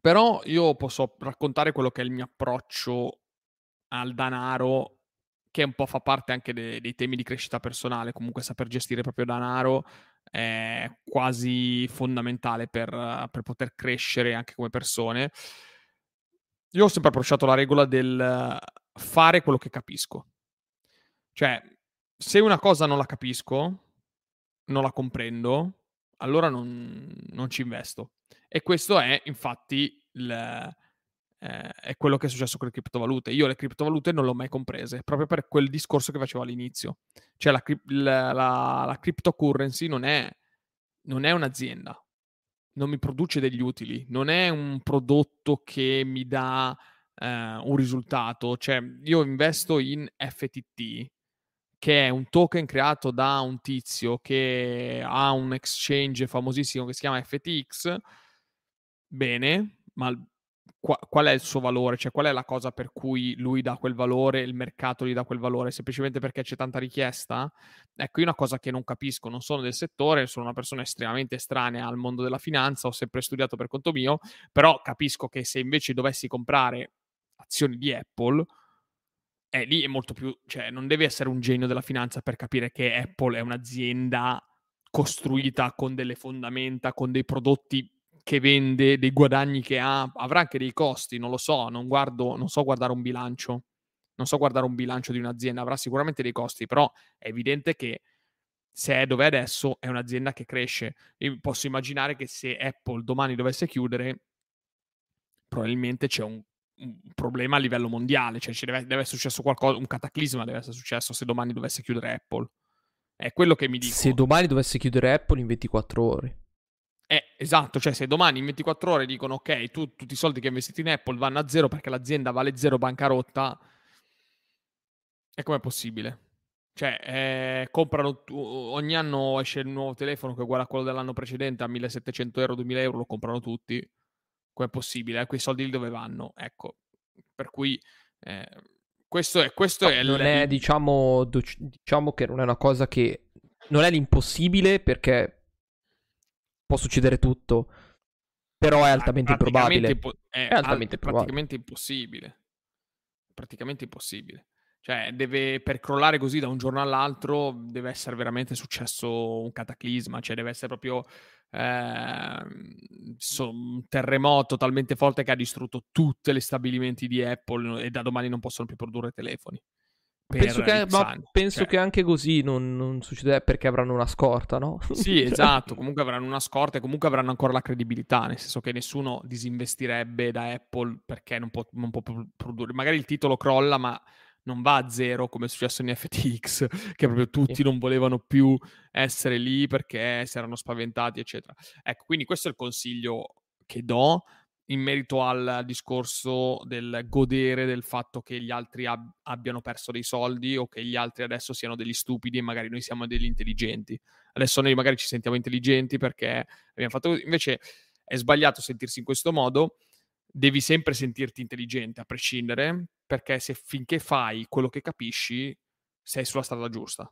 però io posso raccontare quello che è il mio approccio al danaro, che un po' fa parte anche de- dei temi di crescita personale. Comunque saper gestire proprio danaro è quasi fondamentale per, per poter crescere anche come persone. Io ho sempre approcciato la regola del fare quello che capisco. Cioè, se una cosa non la capisco, non la comprendo, allora non, non ci investo. E questo è infatti il, eh, è quello che è successo con le criptovalute. Io le criptovalute non le ho mai comprese, proprio per quel discorso che facevo all'inizio. Cioè la, la, la, la cryptocurrency non è, non è un'azienda, non mi produce degli utili, non è un prodotto che mi dà eh, un risultato. Cioè io investo in FTT, che è un token creato da un tizio che ha un exchange famosissimo che si chiama FTX. Bene, ma qua, qual è il suo valore? Cioè, qual è la cosa per cui lui dà quel valore, il mercato gli dà quel valore? Semplicemente perché c'è tanta richiesta? Ecco, io una cosa che non capisco, non sono del settore, sono una persona estremamente estranea al mondo della finanza, ho sempre studiato per conto mio, però capisco che se invece dovessi comprare azioni di Apple, eh, lì è molto più, cioè non devi essere un genio della finanza per capire che Apple è un'azienda costruita con delle fondamenta, con dei prodotti che vende, dei guadagni che ha, avrà anche dei costi, non lo so, non guardo, non so guardare un bilancio, non so guardare un bilancio di un'azienda, avrà sicuramente dei costi, però è evidente che se è dove è adesso è un'azienda che cresce. Io posso immaginare che se Apple domani dovesse chiudere, probabilmente c'è un un problema a livello mondiale, cioè ci deve, deve essere successo qualcosa, un cataclisma deve essere successo se domani dovesse chiudere Apple. È quello che mi dico. Se domani dovesse chiudere Apple in 24 ore. Eh, esatto, cioè se domani in 24 ore dicono ok, tu, tutti i soldi che hai investito in Apple vanno a zero perché l'azienda vale zero bancarotta, e com'è possibile? Cioè, eh, comprano, ogni anno esce il nuovo telefono che è uguale a quello dell'anno precedente a 1700 euro, 2000 euro, lo comprano tutti Com'è possibile? Eh? Quei soldi lì dove vanno? Ecco, per cui eh, questo è... Questo no, è non l- è, diciamo, diciamo che non è una cosa che... Non è l'impossibile perché può succedere tutto, però è altamente improbabile. Impo- è, è altamente al- praticamente impossibile. Praticamente impossibile. Cioè, deve, per crollare così da un giorno all'altro deve essere veramente successo un cataclisma, cioè deve essere proprio eh, so, un terremoto talmente forte che ha distrutto tutti gli stabilimenti di Apple e da domani non possono più produrre telefoni. Penso, che, penso cioè, che, anche così non, non succederà perché avranno una scorta, no? Sì, cioè. esatto, comunque avranno una scorta e comunque avranno ancora la credibilità, nel senso che nessuno disinvestirebbe da Apple perché non può, non può produrre. Magari il titolo crolla, ma non va a zero come è successo in FTX, che proprio tutti non volevano più essere lì perché si erano spaventati, eccetera. Ecco, quindi questo è il consiglio che do in merito al discorso del godere del fatto che gli altri ab- abbiano perso dei soldi o che gli altri adesso siano degli stupidi e magari noi siamo degli intelligenti. Adesso noi magari ci sentiamo intelligenti perché abbiamo fatto così. Invece è sbagliato sentirsi in questo modo devi sempre sentirti intelligente a prescindere, perché se finché fai quello che capisci, sei sulla strada giusta.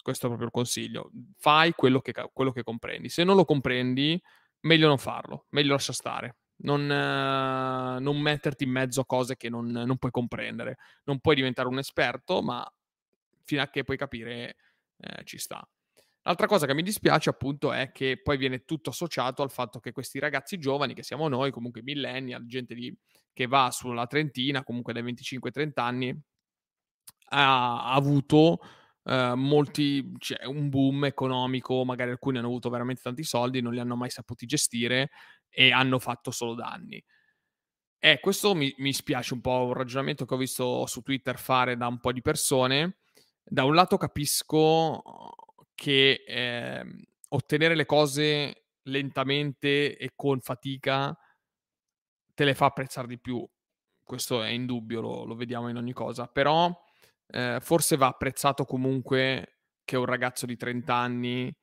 Questo è proprio il consiglio. Fai quello che, quello che comprendi. Se non lo comprendi, meglio non farlo, meglio lascia stare. Non, eh, non, metterti in mezzo a cose che non, non, puoi comprendere. Non puoi diventare un esperto, ma fino a che puoi capire eh, ci sta. L'altra cosa che mi dispiace appunto è che poi viene tutto associato al fatto che questi ragazzi giovani, che siamo noi, comunque millennial, gente di, che va sulla trentina, comunque dai 25 30 anni, ha, ha avuto uh, molti, cioè, un boom economico, magari alcuni hanno avuto veramente tanti soldi, non li hanno mai saputi gestire e hanno fatto solo danni. E questo mi, mi spiace un po', un ragionamento che ho visto su Twitter fare da un po' di persone. Da un lato capisco che eh, ottenere le cose lentamente e con fatica te le fa apprezzare di più. Questo è indubbio, lo, lo vediamo in ogni cosa. Però eh, forse va apprezzato comunque che un ragazzo di 30 anni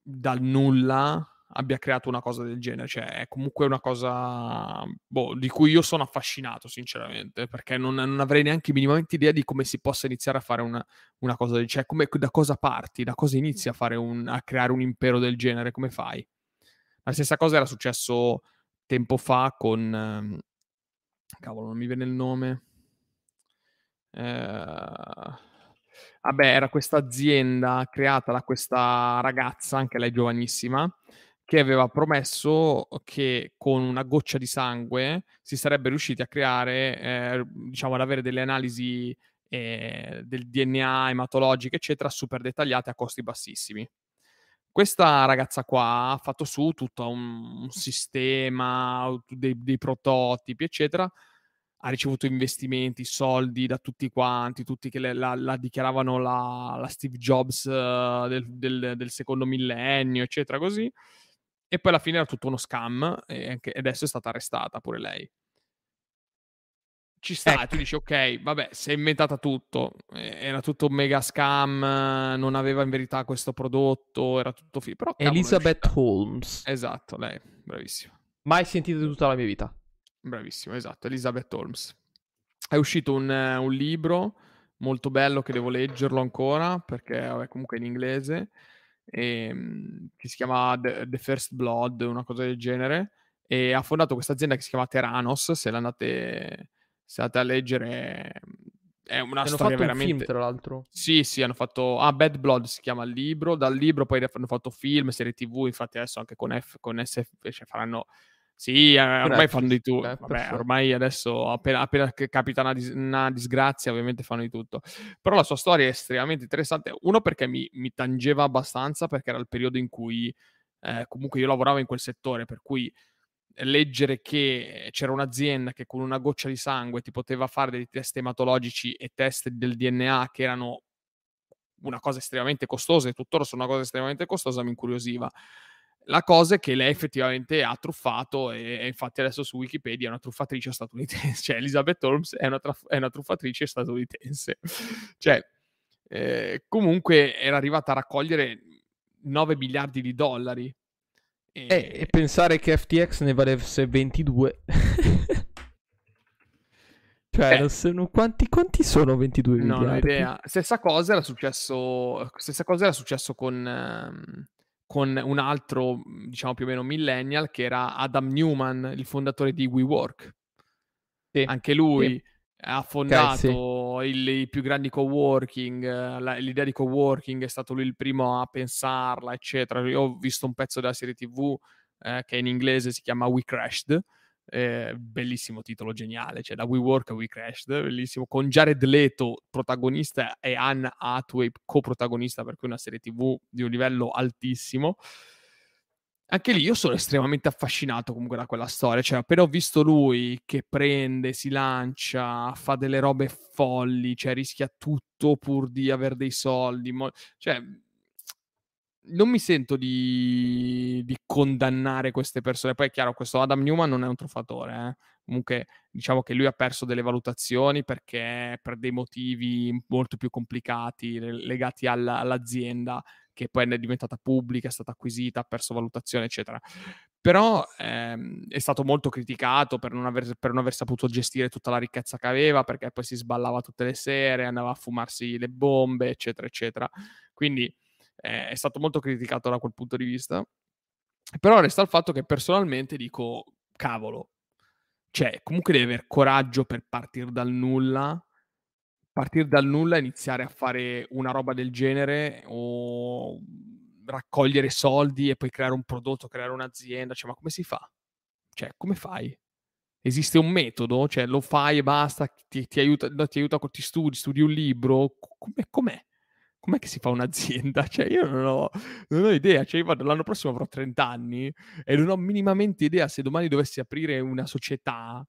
dal nulla abbia creato una cosa del genere. Cioè, è comunque una cosa boh, di cui io sono affascinato, sinceramente, perché non, non, avrei neanche minimamente idea di come si possa iniziare a fare una, una cosa del genere. Cioè, da cosa parti, da cosa inizi a, un, a creare un impero del genere, come fai? La stessa cosa era successo tempo fa con... Ehm, cavolo, non mi viene il nome. Eh... Vabbè, era questa azienda creata da questa ragazza, anche lei giovanissima, che aveva promesso che con una goccia di sangue si sarebbe riusciti a creare, eh, diciamo, ad avere delle analisi eh, del DNA ematologiche, eccetera, super dettagliate a costi bassissimi. Questa ragazza qua ha fatto su tutto un, un sistema, dei, dei prototipi, eccetera, ha ricevuto investimenti, soldi da tutti quanti, tutti che la, la, dichiaravano la, la Steve Jobs uh, del, del, del, secondo millennio, eccetera, così. E poi alla fine era tutto uno scam e, e adesso è stata arrestata pure lei. Ci sta, ecco. tu dici, ok, vabbè, si è inventata tutto, era tutto un mega scam, non aveva in verità questo prodotto, era tutto fi- però Elizabeth Holmes. Esatto, lei, bravissima. Mai sentito di tutta la mia vita. Bravissimo, esatto, Elizabeth Holmes. È uscito un, un libro molto bello che devo leggerlo ancora perché è comunque in inglese ehm, che si chiama The, The, First Blood, una cosa del genere, e ha fondato questa azienda che si chiama Terranos, se l'andate, se andate a leggere è una hanno storia veramente... Un film, tra l'altro. Sì, sì, hanno fatto... Ah, Bad Blood si chiama il libro, dal libro poi hanno fatto film, serie tv, infatti adesso anche con, F, con SF cioè faranno sì, eh, ormai fanno di tutto. Eh, Vabbè, ormai adesso appena, appena capita una, dis- una, disgrazia, ovviamente fanno di tutto. Però la sua storia è estremamente interessante. Uno perché mi, mi tangeva abbastanza, perché era il periodo in cui eh, comunque io lavoravo in quel settore, per cui leggere che c'era un'azienda che con una goccia di sangue ti poteva fare dei test ematologici e test del DNA che erano una cosa estremamente costosa e tuttora sono una cosa estremamente costosa mi incuriosiva. La cosa è che lei effettivamente ha truffato e, e infatti adesso su Wikipedia è una truffatrice statunitense, cioè Elizabeth Holmes è una, traf- è una truffatrice statunitense. cioè, eh, comunque era arrivata a raccogliere 9 miliardi di dollari E... Eh, e pensare che FTX ne valesse 22. cioè, eh. so, quanti, quanti, sono 22 non miliardi? Non ho idea. Stessa cosa era successo, stessa cosa era successo con, um, con un altro, diciamo più o meno millennial, che era Adam Newman, il fondatore di WeWork. Sì. Anche lui sì. ha fondato okay, sì. il, i più grandi coworking, la, l'idea di coworking è stato lui il primo a pensarla, eccetera. Io ho visto un pezzo della serie TV eh, che in inglese si chiama We Crashed, eh, bellissimo titolo, geniale, cioè da We Work a We Crashed, bellissimo, con Jared Leto protagonista e Anne Hathaway coprotagonista, per cui una serie tv di un livello altissimo. Anche lì io sono estremamente affascinato comunque da quella storia, cioè appena ho visto lui che prende, si lancia, fa delle robe folli, cioè rischia tutto pur di avere dei soldi, mo- cioè non mi sento di, di, condannare queste persone. Poi è chiaro, questo Adam Newman non è un truffatore. Eh? Comunque, diciamo che lui ha perso delle valutazioni perché per dei motivi molto più complicati legati alla, all'azienda, che poi è diventata pubblica, è stata acquisita, ha perso valutazione, eccetera. Però ehm, è stato molto criticato per non, aver, per non aver saputo gestire tutta la ricchezza che aveva, perché poi si sballava tutte le sere, andava a fumarsi le bombe, eccetera, eccetera. Quindi eh, è stato molto criticato da quel punto di vista. Però resta il fatto che personalmente dico, cavolo, cioè comunque devi avere coraggio per partire dal nulla, partire dal nulla e iniziare a fare una roba del genere o raccogliere soldi e poi creare un prodotto, creare un'azienda, cioè ma come si fa? Cioè, come fai? Esiste un metodo? Cioè, lo fai e basta, ti, ti aiuta, ti aiuta, ti studi, studi un libro, com'è? com'è? Com'è che si fa un'azienda? Cioè, io non ho, non ho idea. Cioè, io l'anno prossimo avrò 30 anni e non ho minimamente idea se domani dovessi aprire una società.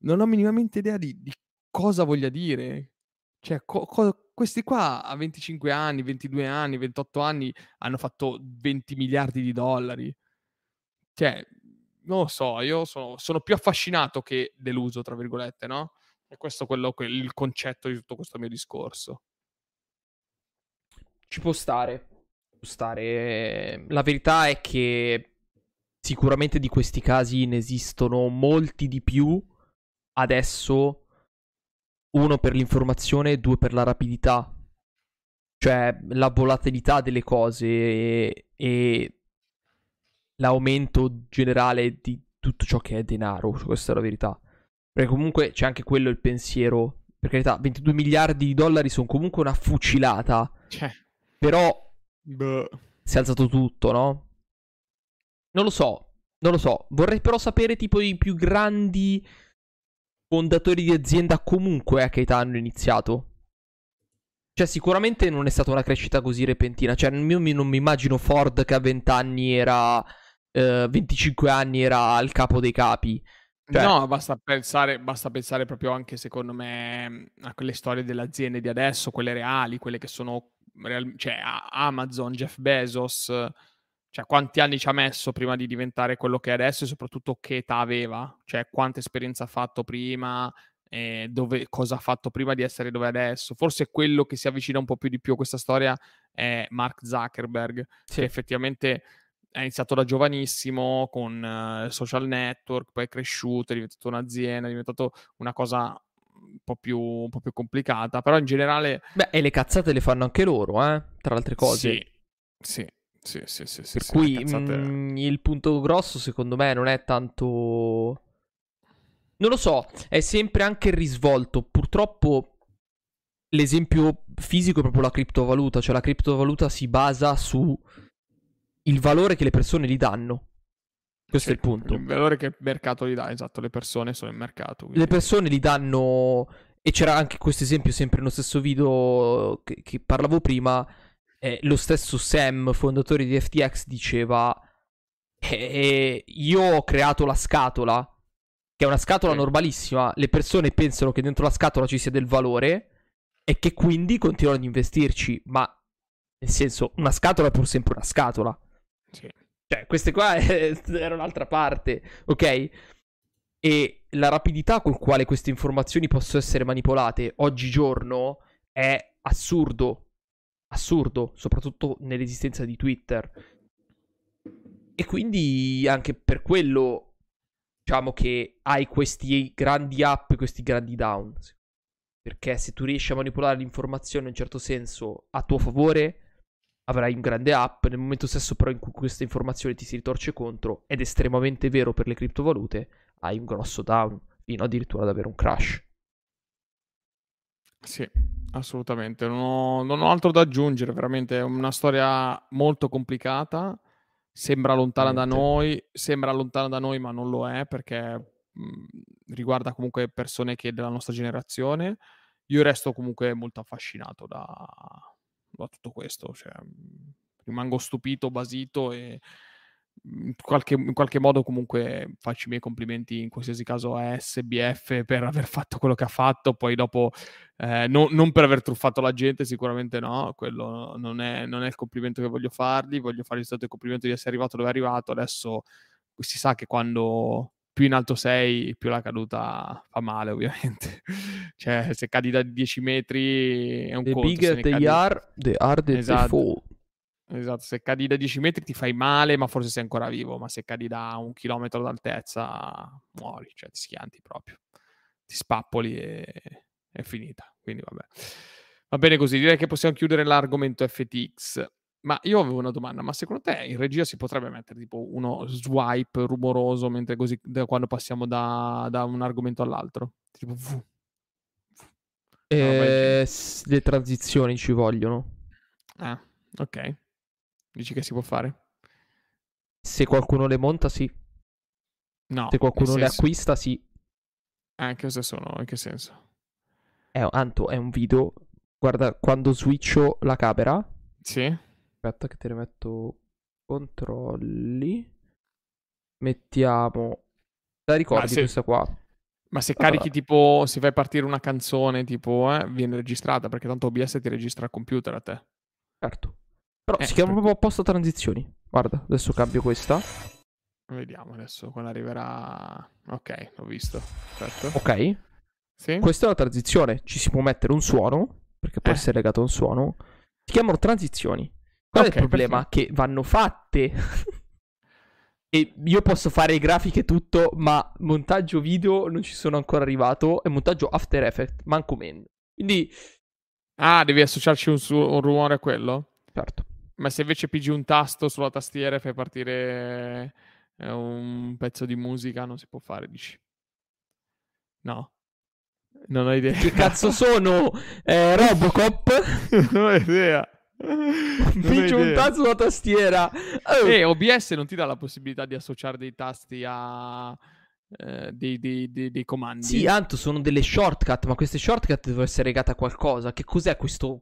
Non ho minimamente idea di, di cosa voglia dire. Cioè, co- co- questi qua a 25 anni, 22 anni, 28 anni hanno fatto 20 miliardi di dollari. Cioè, non lo so, io sono, sono più affascinato che deluso, tra virgolette, no? E questo è quello, il concetto di tutto questo mio discorso. Ci può stare. Può stare. La verità è che sicuramente di questi casi ne esistono molti di più adesso. Uno per l'informazione due per la rapidità. Cioè la volatilità delle cose e, e l'aumento generale di tutto ciò che è denaro. Questa è la verità. Perché comunque c'è anche quello il pensiero. Per carità, 22 miliardi di dollari sono comunque una fucilata. Cioè. Però Beh. si è alzato tutto, no? Non lo so, non lo so. Vorrei però sapere tipo i più grandi fondatori di azienda comunque a che età hanno iniziato. Cioè, sicuramente non è stata una crescita così repentina. Cioè, io non mi immagino Ford che a 20 anni era. Eh, 25 anni era al capo dei capi. Cioè... No, basta pensare, basta pensare proprio anche, secondo me, a quelle storie delle aziende di adesso, quelle reali, quelle che sono real, cioè Amazon, Jeff Bezos, cioè quanti anni ci ha messo prima di diventare quello che è adesso e soprattutto che età aveva, cioè quanta esperienza ha fatto prima, eh, dove, cosa ha fatto prima di essere dove è adesso. Forse quello che si avvicina un po' più di più a questa storia è Mark Zuckerberg, sì. che effettivamente è iniziato da giovanissimo con uh, social network, poi è cresciuto, è diventato un'azienda, è diventato una cosa un po, più, un po' più complicata, però in generale... Beh, e le cazzate le fanno anche loro, eh? Tra le altre cose. Sì, sì. Sì, sì, sì, per sì, cui cazzate... mh, mm, il punto grosso secondo me non è tanto... Non lo so, è sempre anche il risvolto. Purtroppo l'esempio fisico è proprio la criptovaluta, cioè la criptovaluta si basa su il valore che le persone gli danno. Questo sì, è il punto. Il valore che il mercato gli dà, esatto, le persone sono il mercato. Quindi... Le persone gli danno... E c'era anche questo esempio sempre nello stesso video che, che parlavo prima. Eh, lo stesso Sam, fondatore di FTX, diceva... Eh, io ho creato la scatola, che è una scatola sì. normalissima. Le persone pensano che dentro la scatola ci sia del valore e che quindi continuano ad investirci. Ma nel senso, una scatola è pur sempre una scatola. Sì. Cioè, queste qua erano un'altra parte, ok? E la rapidità con quale queste informazioni possono essere manipolate oggigiorno è assurdo. Assurdo, soprattutto nell'esistenza di Twitter. E quindi anche per quello diciamo che hai questi grandi up e questi grandi down. Perché se tu riesci a manipolare l'informazione in un certo senso a tuo favore, avrai un grande up. Nel momento stesso, però, in cui questa informazione ti si ritorce contro, ed è estremamente vero per le criptovalute, hai un grosso down, fino addirittura ad avere un crash. Sì, assolutamente. Non ho, non ho altro da aggiungere, veramente è una storia molto complicata. Sembra lontana da noi, sembra lontana da noi, ma non lo è perché mh, riguarda comunque persone che della nostra generazione. Io resto comunque molto affascinato da, da tutto questo, cioè, rimango stupito, basito e in qualche, in qualche, modo comunque faccio i miei complimenti in qualsiasi caso a SBF per aver fatto quello che ha fatto, poi dopo eh, no, non per aver truffato la gente, sicuramente no, quello non è, non è, il complimento che voglio fargli, voglio fargli stato il complimento di essere arrivato dove è arrivato, adesso si sa che quando più in alto sei, più la caduta fa male ovviamente, cioè se cadi da 10 metri è un the conto. The bigger they cadi... are, the harder esatto. they fall. Esatto, se cadi da 10 metri ti fai male, ma forse sei ancora vivo, ma se cadi da un chilometro d'altezza muori, cioè ti schianti proprio, ti spappoli e è finita. Quindi vabbè. Va bene così, direi che possiamo chiudere l'argomento FTX. Ma io avevo una domanda, ma secondo te in regia si potrebbe mettere tipo uno swipe rumoroso mentre così da quando passiamo da, da un argomento all'altro? Tipo v. Eh, le transizioni ci vogliono. Ah, ok. Dici che si può fare? Se qualcuno le monta, sì. No. Se qualcuno le acquista, sì. Anche eh, se sono, in che senso? È, Anto, è un video. Guarda, quando switcho la camera. Sì. Aspetta che te ne metto controlli. Mettiamo... La ricordi se... questa qua? Ma se allora. carichi tipo, se fai partire una canzone tipo, eh, viene registrata perché tanto OBS ti registra al computer a te. Certo. Però eh, si chiama proprio apposta transizioni. Guarda, adesso cambio questa. Vediamo adesso quando arriverà. Ok, l'ho visto. Perfetto. Ok. Sì? Questa è la transizione. Ci si può mettere un suono, perché può eh. essere legato a un suono. Si chiamano transizioni. Qual okay, è il problema? Perfetto. Che vanno fatte. e io posso fare grafiche e tutto, ma montaggio video non ci sono ancora arrivato. E montaggio After Effects, manco meno. Quindi. Ah, devi associarci un, su- un rumore a quello? Certo. Ma se invece pigi un tasto sulla tastiera e fai partire eh, un pezzo di musica, non si può fare, dici? No. Non ho idea. Che cazzo sono? Eh, Robocop? non ho idea. Pigi un tasto sulla tastiera. Oh. E OBS non ti dà la possibilità di associare dei tasti a eh, dei, dei, dei, dei, comandi. Sì, Anto, sono delle shortcut, ma queste shortcut devono essere legate a qualcosa. Che cos'è questo?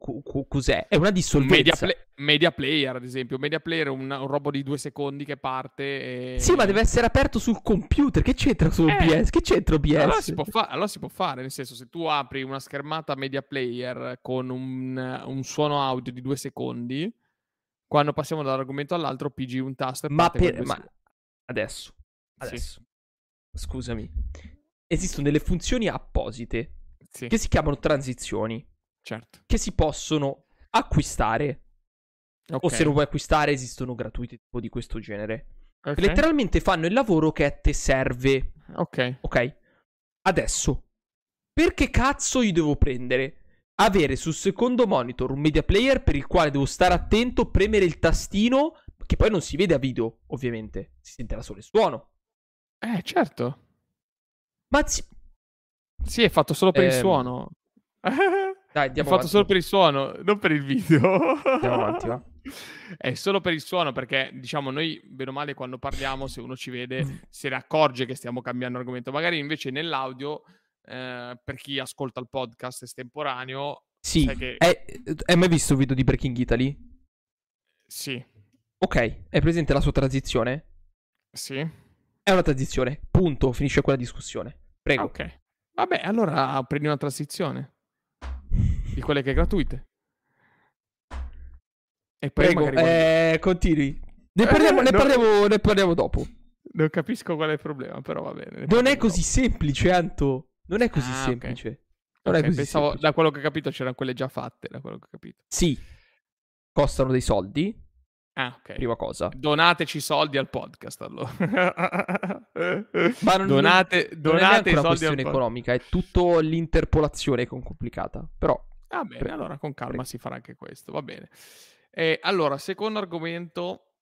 cos'è? È una dissolvenza. Media, play, media player, ad esempio. Media player è un, un robo di due secondi che parte. E... Sì, ma deve essere aperto sul computer. Che c'entra su OBS? Eh, che c'entra OBS? Allora si, fa- allora si, può fare, nel senso, se tu apri una schermata media player con un, un suono audio di due secondi, quando passiamo dall'argomento all'altro, pigi un tasto e ma per... Ma adesso. Adesso. Sì scusami, esistono delle funzioni apposite sì. che si chiamano transizioni. Certo. Che si possono acquistare. Okay. O se non vuoi acquistare, esistono gratuiti tipo di questo genere. Okay. Letteralmente fanno il lavoro che a te serve. Ok. Ok. Adesso, perché cazzo io devo prendere? Avere sul secondo monitor un media player per il quale devo stare attento, premere il tastino, che poi non si vede a video, ovviamente. Si sentirà solo il suono. Eh, certo. Ma ci... Sì, è fatto solo per eh... il ehm, suono. Dai, è fatto avanti. solo per il suono, non per il video. Andiamo avanti, va. È solo per il suono perché, diciamo, noi, bene o male, quando parliamo, se uno ci vede, mm. se ne accorge che stiamo cambiando argomento. Magari invece nell'audio, eh, per chi ascolta il podcast estemporaneo... Sì, che... hai mai visto il video di Breaking Italy? Sì. Ok, è presente la sua transizione? Sì. È una transizione. Punto. Finisce quella discussione. Prego. Ok. Vabbè, allora prendi una transizione. Di quelle che è gratuite. E poi Prego, magari... eh, continui. Ne parliamo, eh, ne, parliamo, ne parliamo, dopo. Non capisco qual è il problema, però va bene. Non è così dopo. semplice, Anto. Non è così ah, semplice. Okay. Non okay, è così pensavo, semplice. Da quello che ho capito c'erano quelle già fatte, da quello che ho capito. Sì. Costano dei soldi. Ah, ok. Prima cosa. Donateci soldi al podcast allora. Ma non, donate, non donate è una questione economica, è tutto l'interpolazione è complicata. Però. Va bene, Pre- allora con calma prego. si farà anche questo, va bene. Eh, allora, secondo argomento,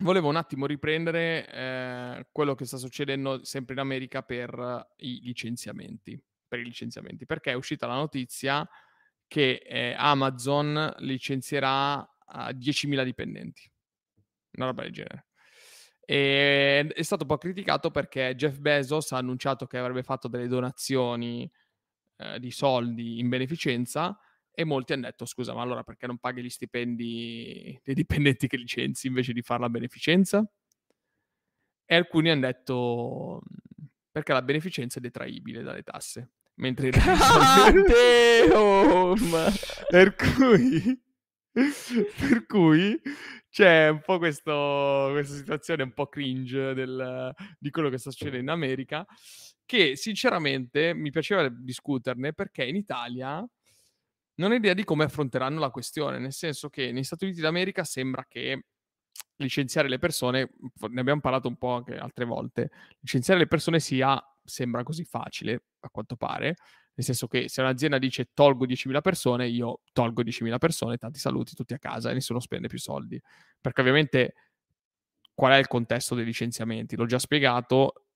volevo un attimo riprendere eh, quello che sta succedendo sempre in America per eh, i licenziamenti, per i licenziamenti, perché è uscita la notizia che eh, Amazon licenzierà a 10.000 dipendenti, una roba del genere. E è stato un po' criticato perché Jeff Bezos ha annunciato che avrebbe fatto delle donazioni eh, di soldi in beneficenza e molti hanno detto scusa ma allora perché non paghi gli stipendi dei dipendenti che licenzi invece di fare la beneficenza? E alcuni hanno detto "Mm, perché la beneficenza è detraibile dalle tasse. Mentre Damn! per cui per cui c'è un po' questo, questa situazione un po' cringe del- di quello che sta succedendo in America che sinceramente mi piaceva discuterne perché in Italia non ho idea di come affronteranno la questione, nel senso che negli Stati Uniti d'America sembra che licenziare le persone, ne abbiamo parlato un po' anche altre volte, licenziare le persone sia, sembra così facile, a quanto pare, nel senso che se un'azienda dice tolgo 10.000 persone, io tolgo 10.000 persone, tanti saluti, tutti a casa e nessuno spende più soldi. Perché ovviamente qual è il contesto dei licenziamenti? L'ho già spiegato,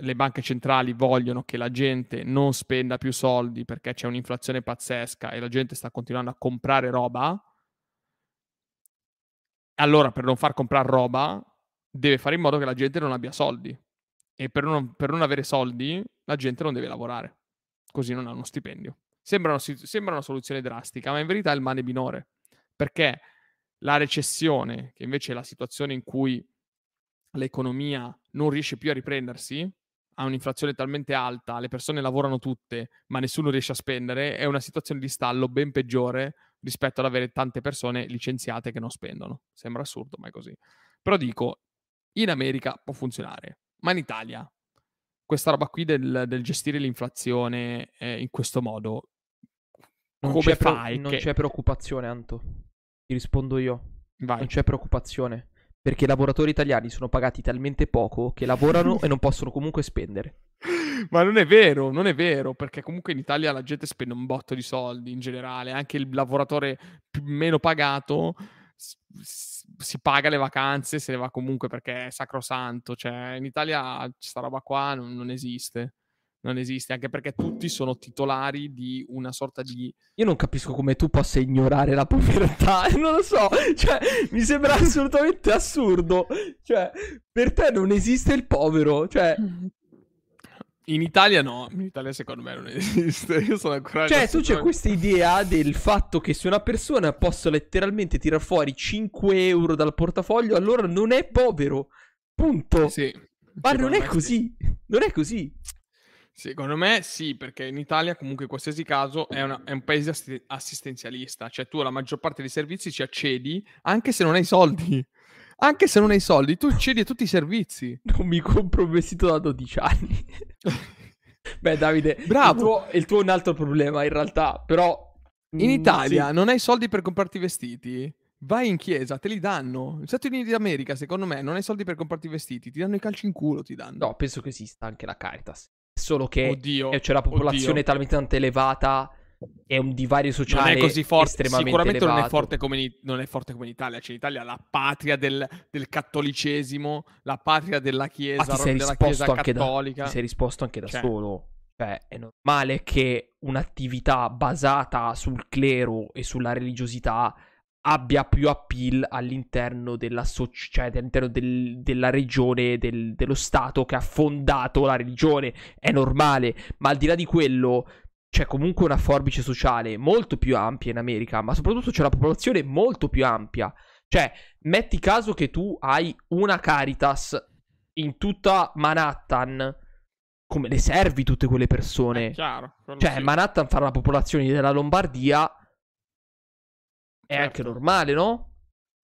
le banche centrali vogliono che la gente non spenda più soldi perché c'è un'inflazione pazzesca e la gente sta continuando a comprare roba. Allora, per non far comprare roba, deve fare in modo che la gente non abbia soldi. E per non, per non avere soldi, la gente non deve lavorare. Così non ha uno stipendio. Sembra una, sembra una soluzione drastica, ma in verità è il male minore. Perché la recessione, che invece è la situazione in cui l'economia non riesce più a riprendersi, ha un'inflazione talmente alta, le persone lavorano tutte, ma nessuno riesce a spendere, è una situazione di stallo ben peggiore rispetto ad avere tante persone licenziate che non spendono. Sembra assurdo, ma è così. Però dico, in America può funzionare, ma in Italia questa roba qui del, del gestire l'inflazione eh, in questo modo, Non come c'è, pro- fai? non che... c'è preoccupazione, Anto. Ti rispondo io. Vai. Non c'è preoccupazione. Perché i lavoratori italiani sono pagati talmente poco che lavorano e non possono comunque spendere. Ma non è vero, non è vero, perché comunque in Italia la gente spende un botto di soldi in generale, anche il lavoratore più- meno pagato s- si paga le vacanze, se ne va comunque perché è sacrosanto, cioè in Italia questa roba qua non, non esiste, non esiste, anche perché tutti sono titolari di una sorta di... Io non capisco come tu possa ignorare la povertà, non lo so, cioè, mi sembra assolutamente assurdo. Cioè, per te non esiste il povero, cioè, In Italia no, in Italia secondo me non esiste, io sono ancora... cioè tu c'è questa idea del fatto che se una persona possa letteralmente tirar fuori 5 euro dal portafoglio, allora non è povero. Punto. Sì. Ma non è me sì. così. Non è così. Secondo me sì, perché in Italia comunque in qualsiasi caso è, una- è un paese assi- assistenzialista, cioè tu alla maggior parte dei servizi ci accedi anche se non hai soldi, anche se non hai soldi, tu accedi a tutti i servizi. Non mi compro un vestito da 12 anni. Beh, Davide, Bravo. Il tuo, il tuo è un altro problema in realtà, però... In mm, Italia sì. non hai soldi per comprarti i vestiti? Vai in chiesa, te li danno. Negli Stati Uniti d'America, secondo me, non hai soldi per comprarti i vestiti, ti danno i calci in culo, ti danno. No, penso che esista anche la Caritas. Solo che Oddio, c'è la popolazione oddio. talmente elevata e un divario sociale non è così forte. estremamente Sicuramente non è forte, come in, non è forte come in Italia. Cioè, in Italia è la patria del, del cattolicesimo, la patria della chiesa, ti sei della chiesa anche da, cattolica. ti sei risposto anche da Cioè. solo. Cioè, è normale che un'attività basata sul clero e sulla religiosità abbia più appeal all'interno della soci- cioè all'interno del- della regione, del- dello Stato che ha fondato la religione. È normale, ma al di là di quello c'è comunque una forbice sociale molto più ampia in America, ma soprattutto c'è una popolazione molto più ampia. Cioè, metti caso che tu hai una Caritas in tutta Manhattan, come le servi tutte quelle persone? È chiaro. Cioè, sì. Manhattan fa la popolazione della Lombardia. È Certo. anche normale, no?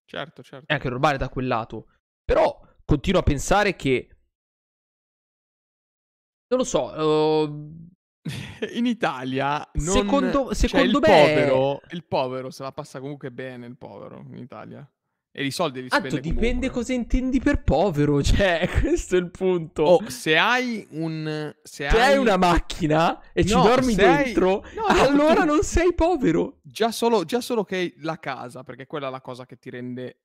Certo, certo. È anche normale da quel lato. Però continuo a pensare che. Non lo so. uh, In Italia non... Secondo- cioè, secondo il me- povero, il povero se la passa comunque bene il povero in Italia. E i soldi li spendi Tanto dipende cosa intendi per povero, cioè, questo è il punto. Oh, se hai un... Se, se hai... una macchina e no, ci dormi dentro, hai... no, allora tu... non sei povero. Già solo, già solo che hai la casa, perché quella è la cosa che ti rende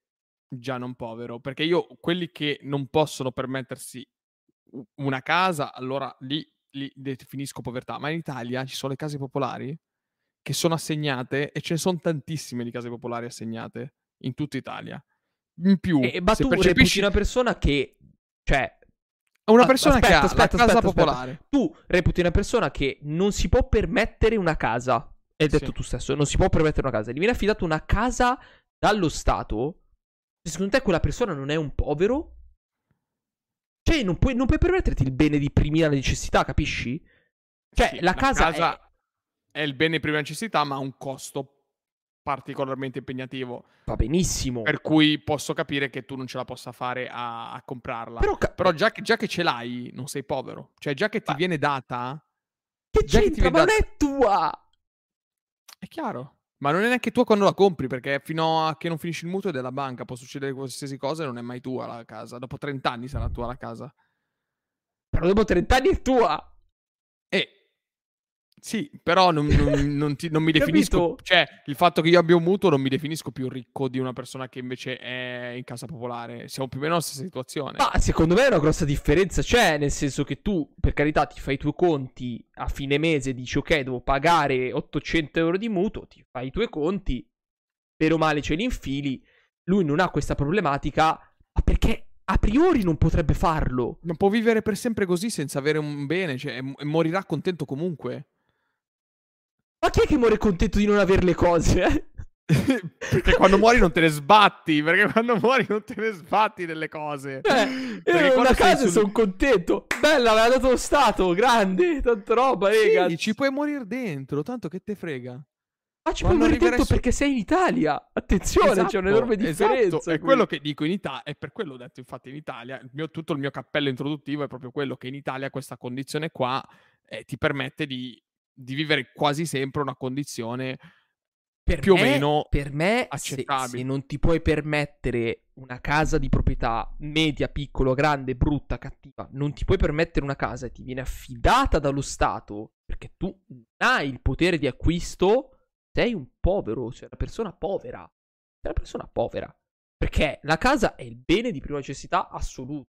già non povero. Perché io, quelli che non possono permettersi una casa, allora lì, lì definisco povertà. Ma in Italia ci sono le case popolari che sono assegnate e ce ne sono tantissime di case popolari assegnate in tutta Italia. In più, e, ma tu percepisci una persona che, cioè, una persona aspetta, che ha aspetta, la casa aspetta, popolare. Tu reputi una persona che non si può permettere una casa. Hai detto sì. tu stesso, non si può permettere una casa. Gli viene affidata una casa dallo Stato. Secondo te quella persona non è un povero? Cioè, non puoi, non puoi permetterti il bene di primina necessità, capisci? Cioè, sì, la, casa, casa è... è... il bene di prima necessità, ma ha un costo particolarmente impegnativo. Va benissimo. Per cui posso capire che tu non ce la possa fare a, a comprarla. Però, ca- Però già, che, già, che, ce l'hai, non sei povero. Cioè, già che ti ma... viene data... Che c'entra? Che ma data... non è tua! È chiaro. Ma non è neanche tua quando la compri, perché fino a che non finisci il mutuo è della banca, può succedere qualsiasi cosa e non è mai tua la casa. Dopo 30 anni sarà tua la casa. Però dopo 30 anni è tua! E sì, però non, non, non, ti, non mi definisco. Cioè, il fatto che io abbia un mutuo non mi definisco più ricco di una persona che invece è in casa popolare. Siamo più o meno nella stessa situazione. Ma secondo me è una grossa differenza. Cioè, nel senso che tu, per carità, ti fai i tuoi conti a fine mese, dici ok, devo pagare 800 euro di mutuo, ti fai i tuoi conti, per o male ce li infili. Lui non ha questa problematica, ma perché a priori non potrebbe farlo. Non può vivere per sempre così senza avere un bene, cioè, e morirà contento comunque. Ma chi è che muore contento di non avere le cose? perché quando muori non te ne sbatti. Perché quando muori non te ne sbatti delle cose. Eh, io una casa sul... sono contento. Bella, me l'ha dato lo Stato. Grande, tanta roba, sì, rega. Ci puoi morire dentro, tanto che te frega. Ma ci puoi morire dentro su... perché sei in Italia. Attenzione, esatto, c'è un'enorme differenza. Esatto, è quello che dico in Italia. E per quello ho detto, infatti, in Italia. Il mio, tutto il mio cappello introduttivo è proprio quello che in Italia questa condizione qua eh, ti permette di di vivere quasi sempre una condizione per più me, o meno per me accettabile. Se, se, non ti puoi permettere una casa di proprietà media, piccola, grande, brutta, cattiva, non ti puoi permettere una casa e ti viene affidata dallo Stato perché tu non hai il potere di acquisto, sei un povero, sei una persona povera. Sei una persona povera. Perché la casa è il bene di prima necessità assoluto.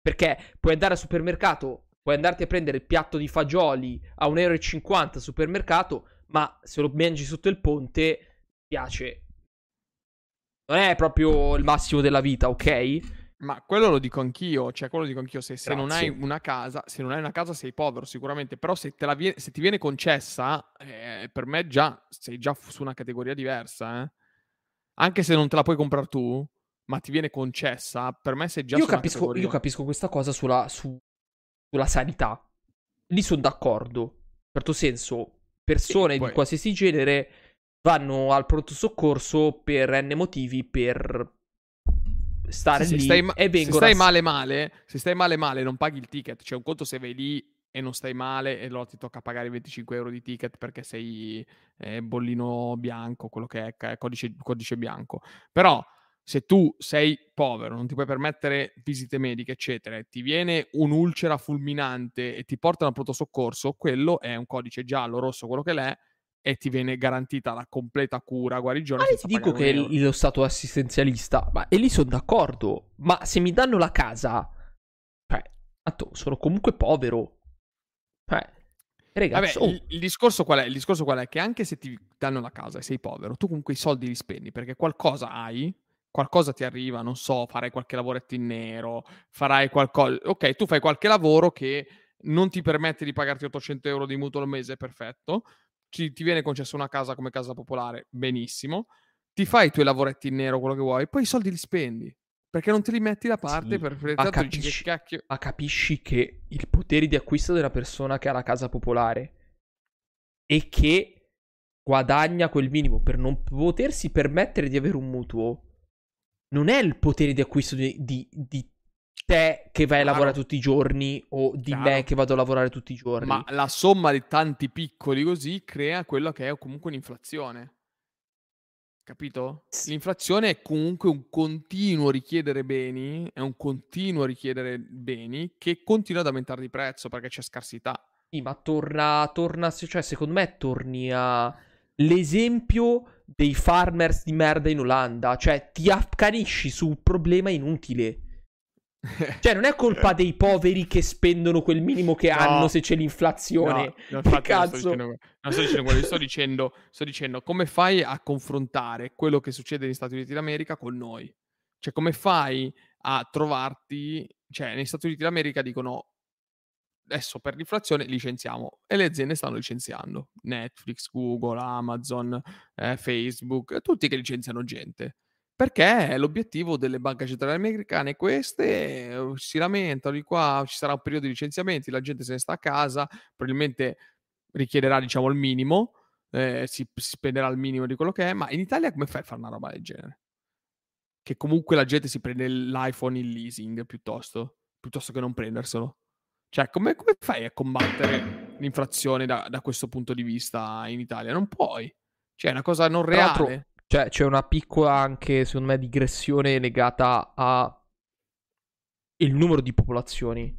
Perché puoi andare al supermercato puoi andarti a prendere il piatto di fagioli a 1,50 euro al supermercato, ma se lo mangi sotto il ponte, piace. Non è proprio il massimo della vita, ok? Ma quello lo dico anch'io, cioè quello lo dico anch'io, se, se, non hai una casa, se non hai una casa sei povero sicuramente, però se, viene, se ti viene concessa, eh, per me già sei già su una categoria diversa, eh? Anche se non te la puoi comprare tu, ma ti viene concessa, per me sei già io su capisco, Io capisco questa cosa sulla, su, sulla sanità. Lì sono d'accordo. In certo senso, persone poi... di qualsiasi genere vanno al pronto soccorso per n motivi per stare sì, lì stai ma- e vengono se stai male male se stai male male non paghi il ticket cioè un conto se vai lì e non stai male e allora ti tocca pagare 25 euro di ticket perché sei eh, bollino bianco quello che è codice, codice bianco però se tu sei povero, non ti puoi permettere visite mediche, eccetera, ti viene un'ulcera fulminante e ti portano al pronto soccorso, quello è un codice giallo, rosso, quello che l'è, e ti viene garantita la completa cura, guarigione. Ma ti dico che lo stato assistenzialista, ma e lì sono d'accordo, ma se mi danno la casa, cioè, atto, sono comunque povero. Cioè, Ragazzi, Vabbè, oh. il, il, discorso qual è? Il discorso qual è? Che anche se ti danno la casa e sei povero, tu comunque i soldi li spendi perché qualcosa hai qualcosa ti arriva, non so, farai qualche lavoretto in nero, farai qualcosa... Ok, tu fai qualche lavoro che non ti permette di pagarti 800 euro di mutuo al mese, perfetto. Ci, ti viene concessa una casa come casa popolare, benissimo. Ti fai i tuoi lavoretti in nero, quello che vuoi, poi i soldi li spendi. Perché non te li metti da parte sì, per ma capisci, che ma capisci che il potere di acquisto della persona che ha la casa popolare e che guadagna quel minimo per non potersi permettere di avere un mutuo non è il potere di acquisto di, di, di te che vai a lavorare tutti i giorni o di Chiaro. me che vado a lavorare tutti i giorni. Ma la somma di tanti piccoli così crea quello che è comunque un'inflazione. capito? L'inflazione è comunque un continuo richiedere beni, è un continuo richiedere beni che continua ad aumentare di prezzo perché c'è scarsità. Sì, ma torna, torna, cioè secondo me torni a l'esempio dei farmers di merda in Olanda, cioè ti accanisci su un problema inutile. Cioè, non è colpa dei poveri che spendono quel minimo che no, hanno se c'è l'inflazione. No, no cazzo. Non sto dicendo quello, sto dicendo, sto dicendo come fai a confrontare quello che succede negli Stati Uniti d'America con noi? Cioè, come fai a trovarti... Cioè, negli Stati Uniti d'America dicono adesso per l'inflazione licenziamo e le aziende stanno licenziando. Netflix, Google, Amazon, eh, Facebook, tutti che licenziano gente. Perché l'obiettivo delle banche centrali americane queste uh, si lamentano di qua, ci sarà un periodo di licenziamenti, la gente se ne sta a casa, probabilmente richiederà diciamo il minimo, eh, si, si, spenderà il minimo di quello che è, ma in Italia come fai a fare una roba del genere? Che comunque la gente si prende l'iPhone in leasing piuttosto, piuttosto che non prenderselo. Cioè, come, come fai a combattere l'inflazione da, da, questo punto di vista in Italia? Non puoi. Cioè, è una cosa non reale. Cioè, c'è una piccola anche, secondo me, digressione legata a il numero di popolazioni.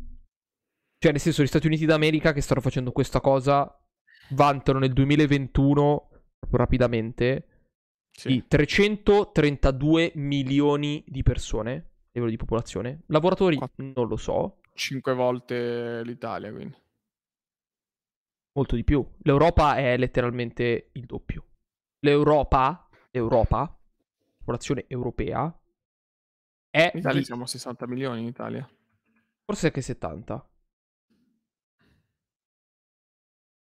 Cioè, nel senso, gli Stati Uniti d'America che stanno facendo questa cosa vantano nel 2021, rapidamente, sì. di 332 milioni di persone, a livello di popolazione. Lavoratori, Quattro. non lo so. Cinque volte l'Italia, quindi. Molto di più. L'Europa è letteralmente il doppio. L'Europa Europa, popolazione europea, è... In Italia di... siamo 60 milioni in Italia. Forse anche 70.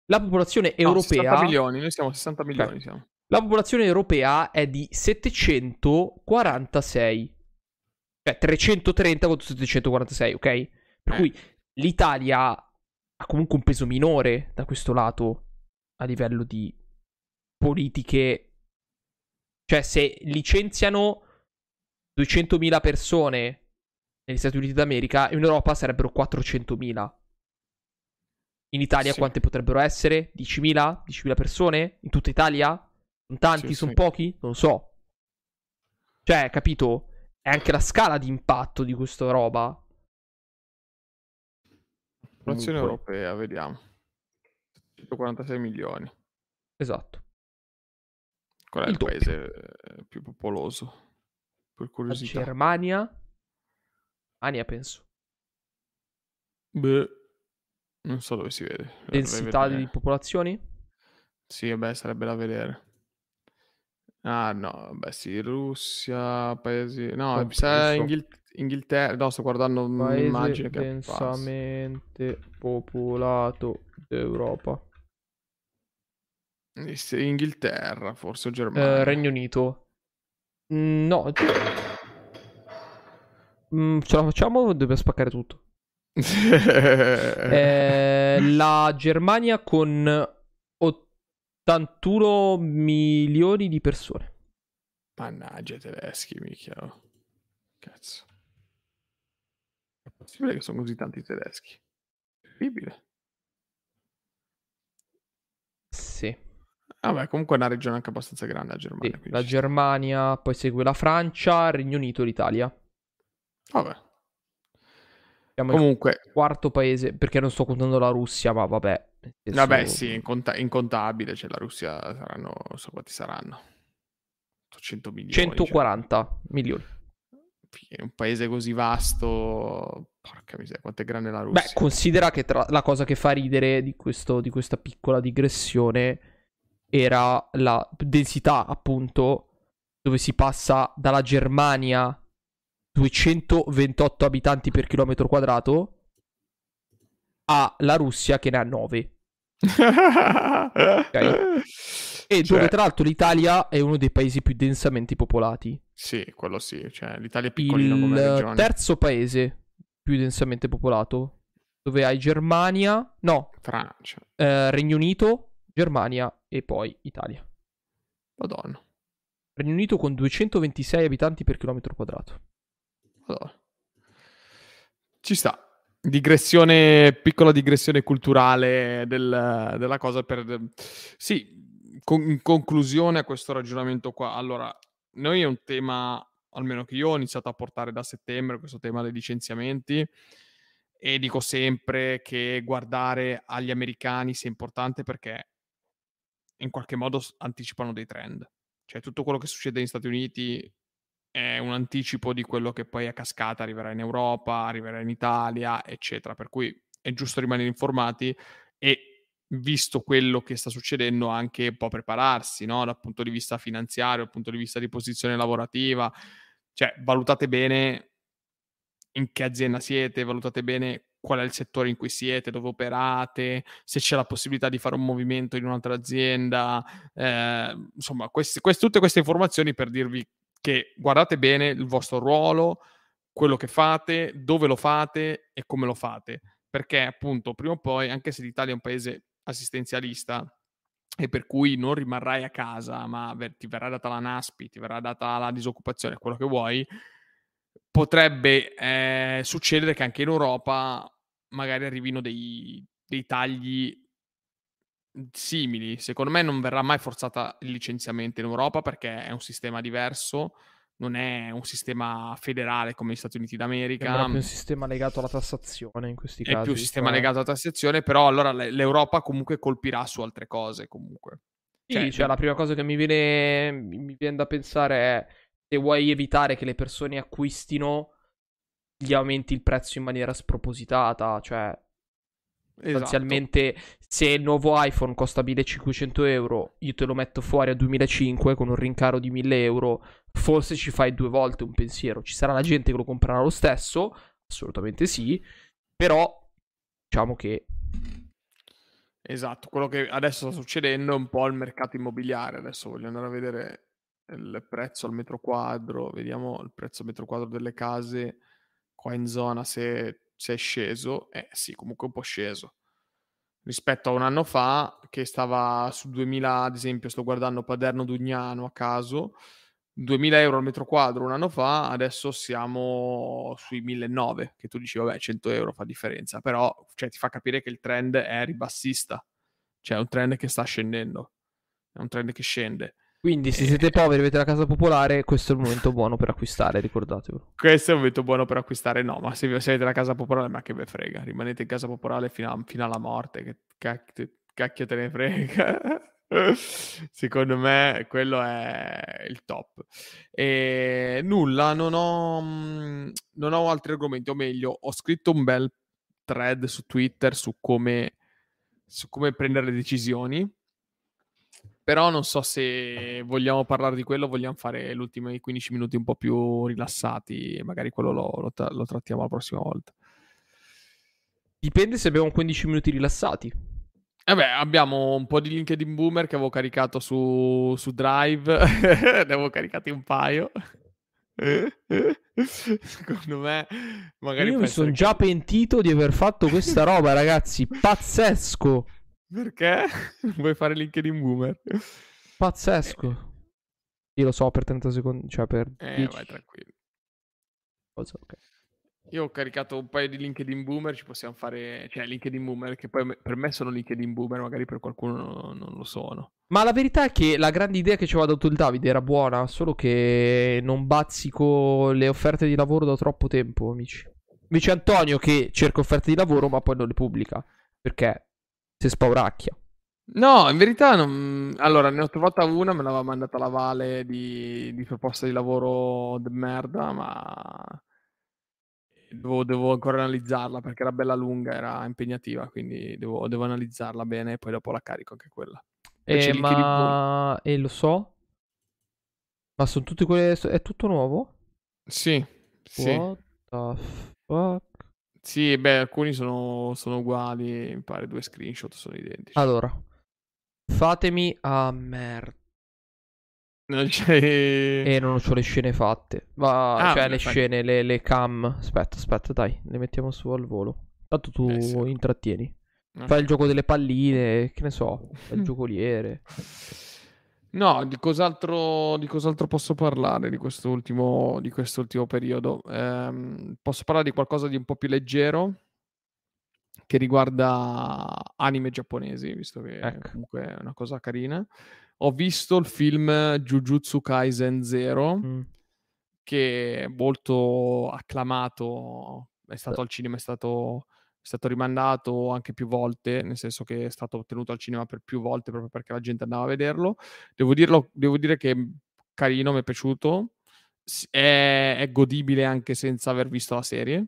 La popolazione europea... No, 60 milioni, noi siamo 60 milioni. Okay. Siamo. La popolazione europea è di 746. Cioè 330 contro 746, ok? Per eh. cui l'Italia ha comunque un peso minore da questo lato a livello di politiche cioè, se licenziano 200.000 persone negli Stati Uniti d'America, in Europa sarebbero 400.000. In Italia sì. quante potrebbero essere? 10.000? 10.000 persone? In tutta Italia? Sono tanti? Sì, sono sì. pochi? Non lo so. Cioè, capito? È anche la scala di impatto di questa roba. Popolazione europea, vediamo. 146 milioni. Esatto. Qual è il, il paese eh, più popoloso? Per curiosità. La Germania? Ania, penso. Beh, non so dove si vede. Densità di popolazioni? Sì, vabbè, sarebbe da vedere. Ah, no, beh, sì, Russia, paesi... No, oh, so. Inghil... Inghilterra... No, sto guardando un'immagine che densamente popolato d'Europa. Inghilterra, forse o Germania. Eh, Regno Unito. Mm, no. Mm, ce la facciamo o dobbiamo spaccare tutto? eh, la Germania con 81 milioni di persone. Mannaggia, tedeschi, mica. Cazzo. È possibile che sono così tanti tedeschi? Incredibile. Sì. Vabbè, comunque è una regione anche abbastanza grande la Germania. Sì, la Germania, poi segue la Francia, il Regno Unito e l'Italia. Vabbè. Siamo comunque... il quarto paese, perché non sto contando la Russia, ma vabbè. Vabbè, sì, incont- incontabile, cioè la Russia saranno, so quanti saranno. 100 milioni. 140 cioè. milioni. Un paese così vasto, porca miseria, quanto è grande la Russia. Beh, considera che tra... la cosa che fa ridere di, questo, di questa piccola digressione era la densità, appunto, dove si passa dalla Germania 228 abitanti per chilometro quadrato alla Russia che ne ha 9. Okay. E cioè... dove tra l'altro l'Italia è uno dei paesi più densamente popolati. Sì, quello sì, cioè l'Italia è piccolina Il come regione. Il terzo paese più densamente popolato, dove hai Germania, no, Francia, eh, Regno Unito, Germania e poi Italia. Madonna. Regno Unito con 226 abitanti per chilometro quadrato. Madonna. Ci sta. Digressione, piccola digressione culturale del, della cosa per... Sì, con- in conclusione a questo ragionamento qua, allora, noi è un tema, almeno che io ho iniziato a portare da settembre, questo tema dei licenziamenti, e dico sempre che guardare agli americani sia importante perché in qualche modo anticipano dei trend. Cioè tutto quello che succede negli Stati Uniti è un anticipo di quello che poi a cascata arriverà in Europa, arriverà in Italia, eccetera. Per cui è giusto rimanere informati e visto quello che sta succedendo anche un po' prepararsi, no? dal punto di vista finanziario, dal punto di vista di posizione lavorativa, cioè valutate bene in che azienda siete, valutate bene qual è il settore in cui siete, dove operate, se c'è la possibilità di fare un movimento in un'altra azienda, eh, insomma, queste, queste, tutte queste informazioni per dirvi che guardate bene il vostro ruolo, quello che fate, dove lo fate e come lo fate, perché appunto prima o poi, anche se l'Italia è un paese assistenzialista, e per cui non rimarrai a casa, ma ti verrà data la NASPI, ti verrà data la disoccupazione, quello che vuoi, potrebbe eh, succedere che anche in Europa magari arrivino dei, dei tagli simili. Secondo me non verrà mai forzata il licenziamento in Europa perché è un sistema diverso, non è un sistema federale come gli Stati Uniti d'America. È più un sistema legato alla tassazione in questi è casi. È più un sistema cioè... legato alla tassazione, però allora l'Europa comunque colpirà su altre cose comunque. Sì, cioè, cioè la prima cosa che mi viene, mi viene da pensare è se vuoi evitare che le persone acquistino, gli aumenti il prezzo in maniera spropositata. Cioè, sostanzialmente, esatto. Se il nuovo iPhone costa 1500 euro, io te lo metto fuori a 2005 con un rincaro di 1000 euro. Forse ci fai due volte un pensiero. Ci sarà la gente che lo comprerà lo stesso, assolutamente sì. Però, diciamo che Esatto, quello che adesso sta succedendo è un po' il mercato immobiliare. Adesso voglio andare a vedere il prezzo al metro quadro, vediamo il prezzo al metro quadro delle case qua in zona se, se è sceso. Eh sì, comunque un po' sceso. Rispetto a un anno fa che stava su 2000, ad esempio, sto guardando Paderno Dugnano a caso, 2000 euro al metro quadro un anno fa, adesso siamo sui 1900, che tu dici, vabbè, 100 euro fa differenza, però cioè, ti fa capire che il trend è ribassista, cioè è un trend che sta scendendo, è un trend che scende. Quindi se siete poveri e avete la casa popolare, questo è il momento buono per acquistare, ricordatevelo. Questo è il momento buono per acquistare, no, ma se, se avete la casa popolare, ma che ve frega, rimanete in casa popolare fino, a, fino alla morte, che cacchio, cacchio te ne frega. Secondo me quello è il top. E nulla, non ho, non ho altri argomenti, o meglio, ho scritto un bel thread su Twitter su come, su come prendere le decisioni però non so se vogliamo parlare di quello, vogliamo fare gli ultimi 15 minuti un po' più rilassati magari quello lo, lo, tra- lo trattiamo la prossima volta. Dipende se abbiamo 15 minuti rilassati. Eh beh, abbiamo un po' di LinkedIn Boomer che avevo caricato su, su Drive, ne avevo caricati un paio. Secondo me, magari. Io mi sono già che... pentito di aver fatto questa roba, ragazzi. Pazzesco. Perché? Vuoi fare LinkedIn boomer? Pazzesco. Eh. Io lo so per 30 secondi, cioè per Eh, 10. vai tranquillo. Cosa? Ok. Io ho caricato un paio di LinkedIn boomer, ci possiamo fare, cioè LinkedIn boomer, che poi per me sono LinkedIn boomer, magari per qualcuno non lo sono. Ma la verità è che la grande idea che ci aveva dato il Davide era buona, solo che non bazzico le offerte di lavoro da troppo tempo, amici. Invece Antonio che cerca offerte di lavoro ma poi non le pubblica, perché si spauracchia. No, in verità non... Allora, ne ho trovata una, me l'aveva mandata la Vale di, di proposta di lavoro de merda, ma devo, devo, ancora analizzarla perché era bella lunga, era impegnativa, quindi devo, devo analizzarla bene e poi dopo la carico anche quella. Eh, ma... E lo so? Ma sono tutte quelle... È tutto nuovo? Sì, sì. What fuck? Sì, beh, alcuni sono, sono uguali, mi pare due screenshot sono identici. Allora, fatemi a ah, merda. Non c'è... E non ho le scene fatte. Ma, ah, cioè, le fai... scene, le, le, cam. Aspetta, aspetta, dai, le mettiamo su al volo. Tanto tu eh, sì. intrattieni. Okay. Fai il gioco delle palline, che ne so, fai il giocoliere. No, di cos'altro, di cos'altro posso parlare di quest'ultimo, di quest'ultimo periodo? Ehm, posso parlare di qualcosa di un po' più leggero, che riguarda anime giapponesi, visto che Ecco. comunque è una cosa carina. Ho visto il film Jujutsu Kaisen Zero, Mm. che è molto acclamato, è stato al cinema, è stato, è stato rimandato anche più volte, nel senso che è stato ottenuto al cinema per più volte proprio perché la gente andava a vederlo. Devo, dirlo, devo dire che è carino, mi è piaciuto. È, è godibile anche senza aver visto la serie.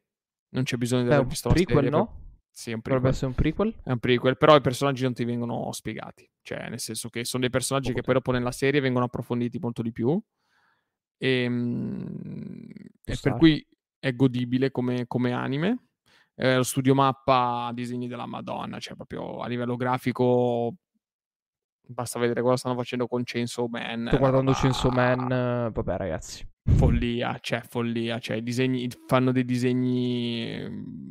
Non c'è bisogno di È aver visto la prequel, serie. per- no? Sì, è un Dovrebbe prequel. essere un prequel? È un prequel, però i personaggi non ti vengono spiegati. Cioè, nel senso che sono dei personaggi Poco che poi dopo nella serie vengono approfonditi molto di più. Ehm, E, per cui è godibile come, come anime. Eh, lo studio mappa disegni della Madonna, cioè proprio a livello grafico basta vedere cosa stanno facendo con Chainsaw Man. Sto guardando roba- Chainsaw Man. Vabbè, ragazzi. Follia, cioè follia, cioè i disegni fanno dei disegni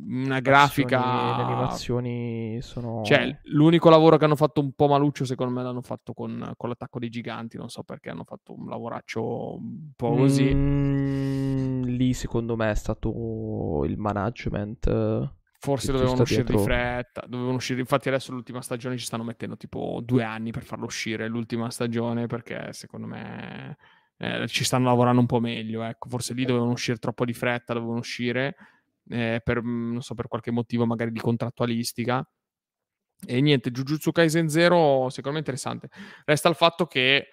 una Le grafica animazioni sono. cioè l'unico lavoro che hanno fatto un po' maluccio secondo me l'hanno fatto con, con l'attacco dei giganti, non so perché hanno fatto un lavoraccio un po' così. Mm, lì secondo me è stato il management. eh, Forse dovevano uscire di dietro. fretta, dovevano uscire, infatti adesso l'ultima stagione ci stanno mettendo tipo due anni per farlo uscire l'ultima stagione perché secondo me eh, ci stanno lavorando un po' meglio, ecco, forse lì dovevano uscire troppo di fretta, dovevano uscire eh, per, mm, non so, per qualche motivo magari di contrattualistica. E niente, Jujutsu Kaisen Zero secondo me interessante. Resta il fatto che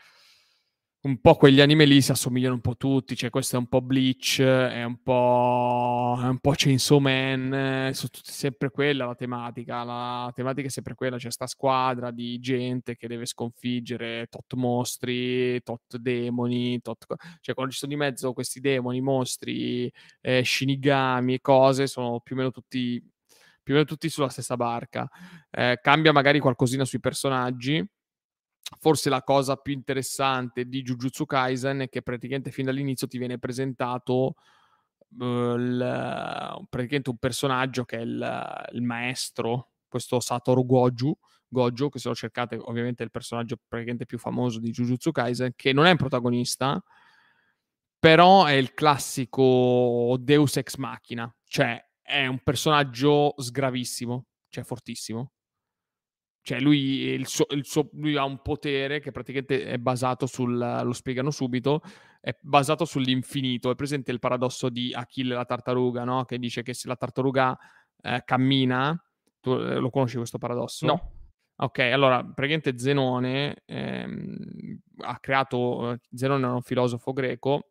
un po' quegli anime lì si assomigliano un po' tutti, cioè questo è un po' Bleach, è un po', è un po' Chainsaw Man, sono tutti sempre quella la tematica, la tematica è sempre quella, c'è sta squadra di gente che deve sconfiggere tot mostri, tot demoni, tot... cioè quando ci sono di mezzo questi demoni, mostri, eh, shinigami e cose, sono più o meno tutti, più o meno tutti sulla stessa barca. Eh, cambia magari qualcosina sui personaggi, forse la cosa più interessante di Jujutsu Kaisen è che praticamente fin dall'inizio ti viene presentato eh, il- praticamente un personaggio che è il, il maestro, questo Satoru Goju, Gojo, che se lo cercate ovviamente è il personaggio praticamente più famoso di Jujutsu Kaisen, che non è un protagonista, però è il classico Deus ex machina, cioè è un personaggio sgravissimo, cioè fortissimo. Cioè lui, il suo- il suo- lui ha un potere che praticamente è basato sul, lo spiegano subito, è basato sull'infinito. È presente il paradosso di Achille la tartaruga, no? Che dice che se la tartaruga eh, cammina, tu eh, lo conosci questo paradosso? No. Ok, allora praticamente Zenone ehm, ha creato, eh, Zenone era un filosofo greco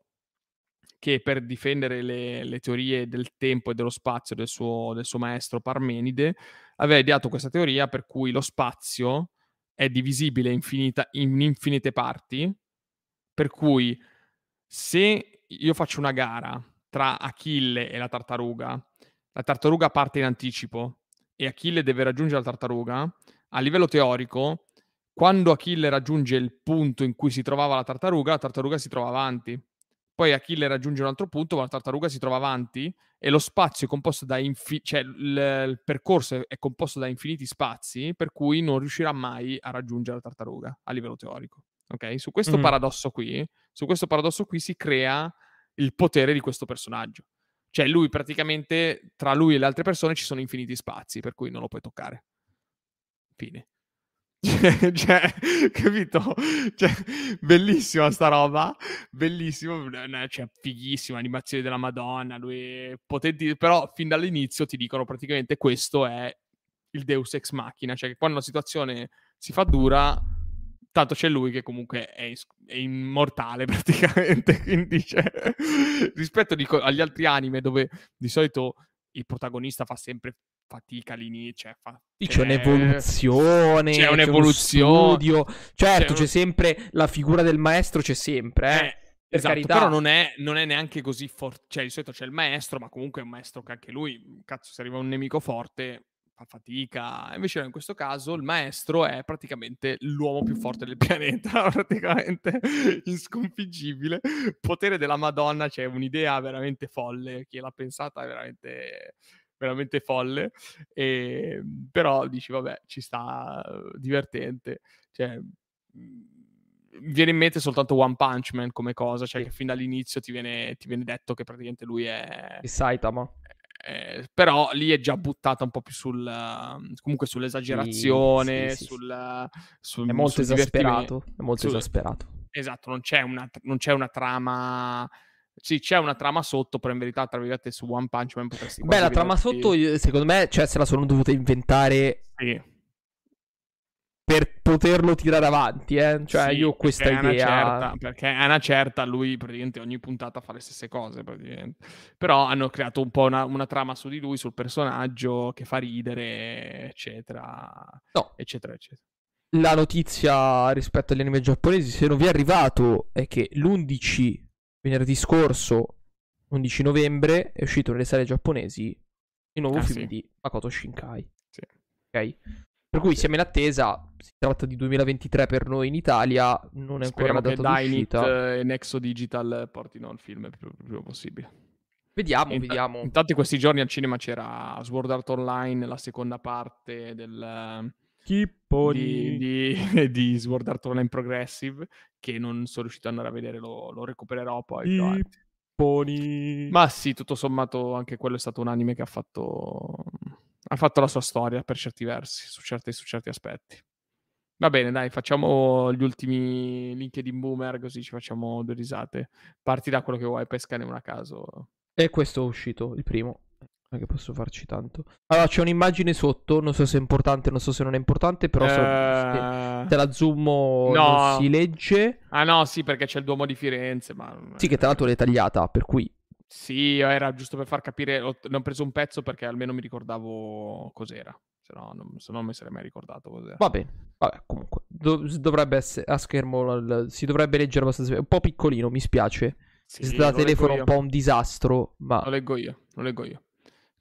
che per difendere le, le teorie del tempo e dello spazio del suo, del suo maestro Parmenide aveva ideato questa teoria per cui lo spazio è divisibile infinita- in infinite parti, per cui se io faccio una gara tra Achille e la tartaruga, la tartaruga parte in anticipo e Achille deve raggiungere la tartaruga, a livello teorico, quando Achille raggiunge il punto in cui si trovava la tartaruga, la tartaruga si trova avanti. Poi Achille raggiunge un altro punto, ma la tartaruga si trova avanti e lo spazio è composto da infi- cioè il, il percorso è, è composto da infiniti spazi, per cui non riuscirà mai a raggiungere la tartaruga a livello teorico. Ok? Su questo Mhm. paradosso qui, su questo paradosso qui si crea il potere di questo personaggio. Cioè lui praticamente tra lui e le altre persone ci sono infiniti spazi, per cui non lo puoi toccare. Fine. cioè, capito? Cioè, bellissima sta roba, bellissimo, eh, cioè, fighissima, animazione della Madonna, lui potenti, però fin dall'inizio ti dicono praticamente questo è il Deus ex machina, cioè che quando la situazione si fa dura, tanto c'è lui che comunque è, è immortale praticamente, quindi cioè, rispetto dico, agli altri anime dove di solito il protagonista fa sempre fatica all'inizio, cioè fa, C'è cioè, un'evoluzione, c'è un'evoluzione. studio. Certo, C'è c'è sempre la figura del maestro, c'è sempre, eh. Eh, per esatto, carità. però non è, non è neanche così forte. Cioè, di solito c'è il maestro, ma comunque è un maestro che anche lui, cazzo, se arriva un nemico forte, fa fatica. Invece in questo caso il maestro è praticamente l'uomo più forte del pianeta, praticamente insconfiggibile. Potere della Madonna, c'è un'idea veramente folle. Chi l'ha pensata è veramente veramente folle e, però dici vabbè ci sta eh, divertente cioè mi viene in mente soltanto One Punch Man come cosa, cioè che fin dall'inizio ti viene, ti viene detto che praticamente lui è, E Saitama. Eh, però lì è già buttata un po' più sul mhmm, comunque sull'esagerazione, Sì, sì, sì, sul sul È molto sul esasperato, è molto esasperato. esatto, non c'è una non c'è una trama sì, c'è una trama sotto, però in verità, tra virgolette, su One Punch Man potresti Beh, la trama sotto, secondo me, cioè, se la sono dovuta inventare sì. per poterlo tirare avanti, eh. Cioè, Sì, io ho questa perché idea. certa perché a una certa lui praticamente ogni puntata fa le stesse cose praticamente. Però hanno creato un po' una una trama su di lui, sul personaggio che fa ridere, eccetera, No, eccetera, eccetera. la notizia rispetto agli anime giapponesi, se non vi è arrivato, è che l'11 venerdì scorso, 11 novembre, è uscito nelle sale giapponesi il nuovo Ah, film sì. di Makoto Shinkai. Sì. Ok? Per cui siamo in attesa. Si tratta di 2023 per noi in Italia. Non è ancora Speriamo la che data Dynit d'uscita. e Nexo Digital portino il film il più il prima possibile. Vediamo, Inta vediamo. intanto in questi giorni al cinema c'era Sword Art Online, la seconda parte del Chipponi. di di Sword Art Online Progressive, che non sono riuscito ad andare a vedere, lo lo recupererò poi. Chipponi. Ma sì, tutto sommato anche quello è stato un anime che ha fatto ha fatto la sua storia per certi versi, su certi su certi aspetti. Va bene dai, facciamo gli ultimi LinkedIn boomer, così ci facciamo 2 risate. Parti da quello che vuoi, pescane una a caso. E questo è uscito, il primo. Non è che posso farci tanto. Allora, c'è un'immagine sotto. Non so se è importante, non so se non è importante. Però se, Ehm, se la zoom non no. si legge. Ah no, sì, perché c'è il Duomo di Firenze, ma Sì, che tra l'altro l'hai tagliata. Per cui Sì, era giusto per far capire, ho ne ho preso un pezzo perché almeno mi ricordavo cos'era, se no non se no non mi sarei mai ricordato cos'era. va bene. Vabbè, comunque. do- dovrebbe essere a schermo. l- si dovrebbe leggere abbastanza. È un po' piccolino, mi spiace. Sì, da telefono è un po' un disastro. Ma Lo leggo io, lo leggo io.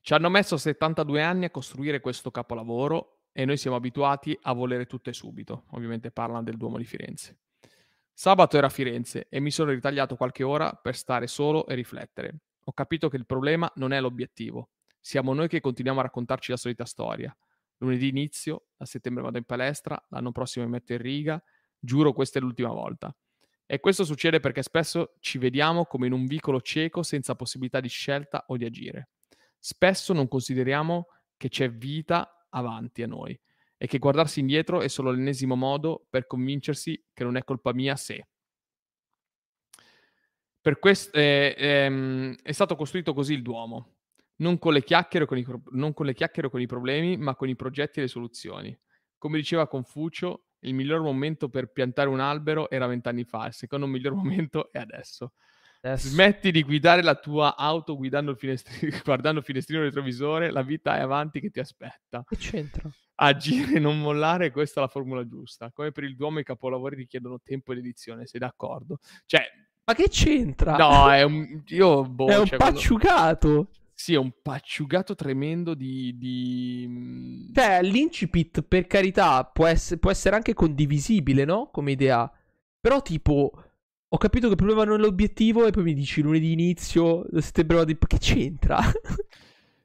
Ci hanno messo 72 anni a costruire questo capolavoro e noi siamo abituati a volere tutto e subito. Ovviamente parlano del Duomo di Firenze. Sabato era a Firenze e mi sono ritagliato qualche ora per stare solo e riflettere. Ho capito che il problema non è l'obiettivo. Siamo noi che continuiamo a raccontarci la solita storia. Lunedì inizio, a settembre vado in palestra, l'anno prossimo mi metto in riga, giuro questa è l'ultima volta. E questo succede perché spesso ci vediamo come in un vicolo cieco senza possibilità di scelta o di agire. Spesso non consideriamo che c'è vita avanti a noi e che guardarsi indietro è solo l'ennesimo modo per convincersi che non è colpa mia se. Per questo eh, ehm, è stato costruito così il Duomo, non con, le chiacchiere con i, non con le chiacchiere con i problemi, ma con i progetti e le soluzioni. Come diceva Confucio, il miglior momento per piantare un albero era vent'anni fa, il secondo miglior momento è adesso. Adesso- Smetti di guidare la tua auto guidando il finestri- guardando il finestrino retrovisore, la vita è avanti che ti aspetta. Che c'entra? Agire e non mollare, questa è la formula giusta. Come per il Duomo i capolavori richiedono tempo ed edizione, sei d'accordo? Cioè, Ma che c'entra? no, è un... Io, boh, è un cioè, quando- pacciugato. Sì, è un pacciugato tremendo di... di... mm, Cioè, l'incipit, per carità, può, ess- può essere anche condivisibile, no? Come idea. Però, tipo, ho capito che il problema non è l'obiettivo e poi mi dici lunedì inizio, settembre. Che c'entra?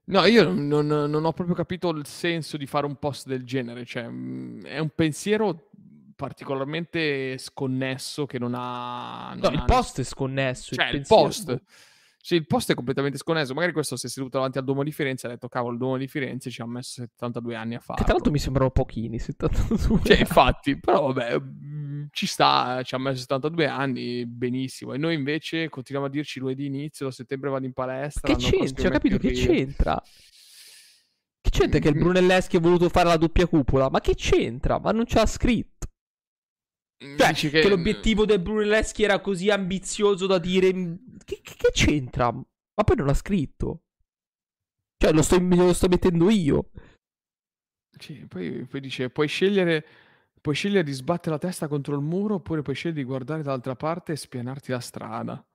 No, io non, non- ho proprio capito il senso di fare un post del genere, cioè mm, è un pensiero particolarmente sconnesso che non ha... no, non il ha post è sconnesso. Cioè, il pensiero- post. Sì, il post è completamente sconnesso. Magari questo si è seduto davanti al Duomo di Firenze e ha detto, cavolo, il Duomo di Firenze ci ha messo 72 anni a Che farlo. tra l'altro mi sembrano pochini, 72. Cioè, infatti, però vabbè, mm, ci sta, ci ha messo 72 anni, benissimo. E noi invece continuiamo a dirci lunedì inizio, da settembre vado in palestra. Che c'entra? Ho mi capito che c'entra. Che c'entra che il Mm. Brunelleschi ha voluto fare la doppia cupola? Ma che c'entra? Ma non c'ha scritto. Mm, Cioè, dici che, l'obiettivo del Brunelleschi era così ambizioso da dire. Che, che- che c'entra? Ma poi non l'ha scritto. Cioè, lo sto, lo sto mettendo io. Sì, poi, poi dice, puoi scegliere, puoi scegliere di sbattere la testa contro il muro oppure puoi scegliere di guardare dall'altra parte e spianarti la strada.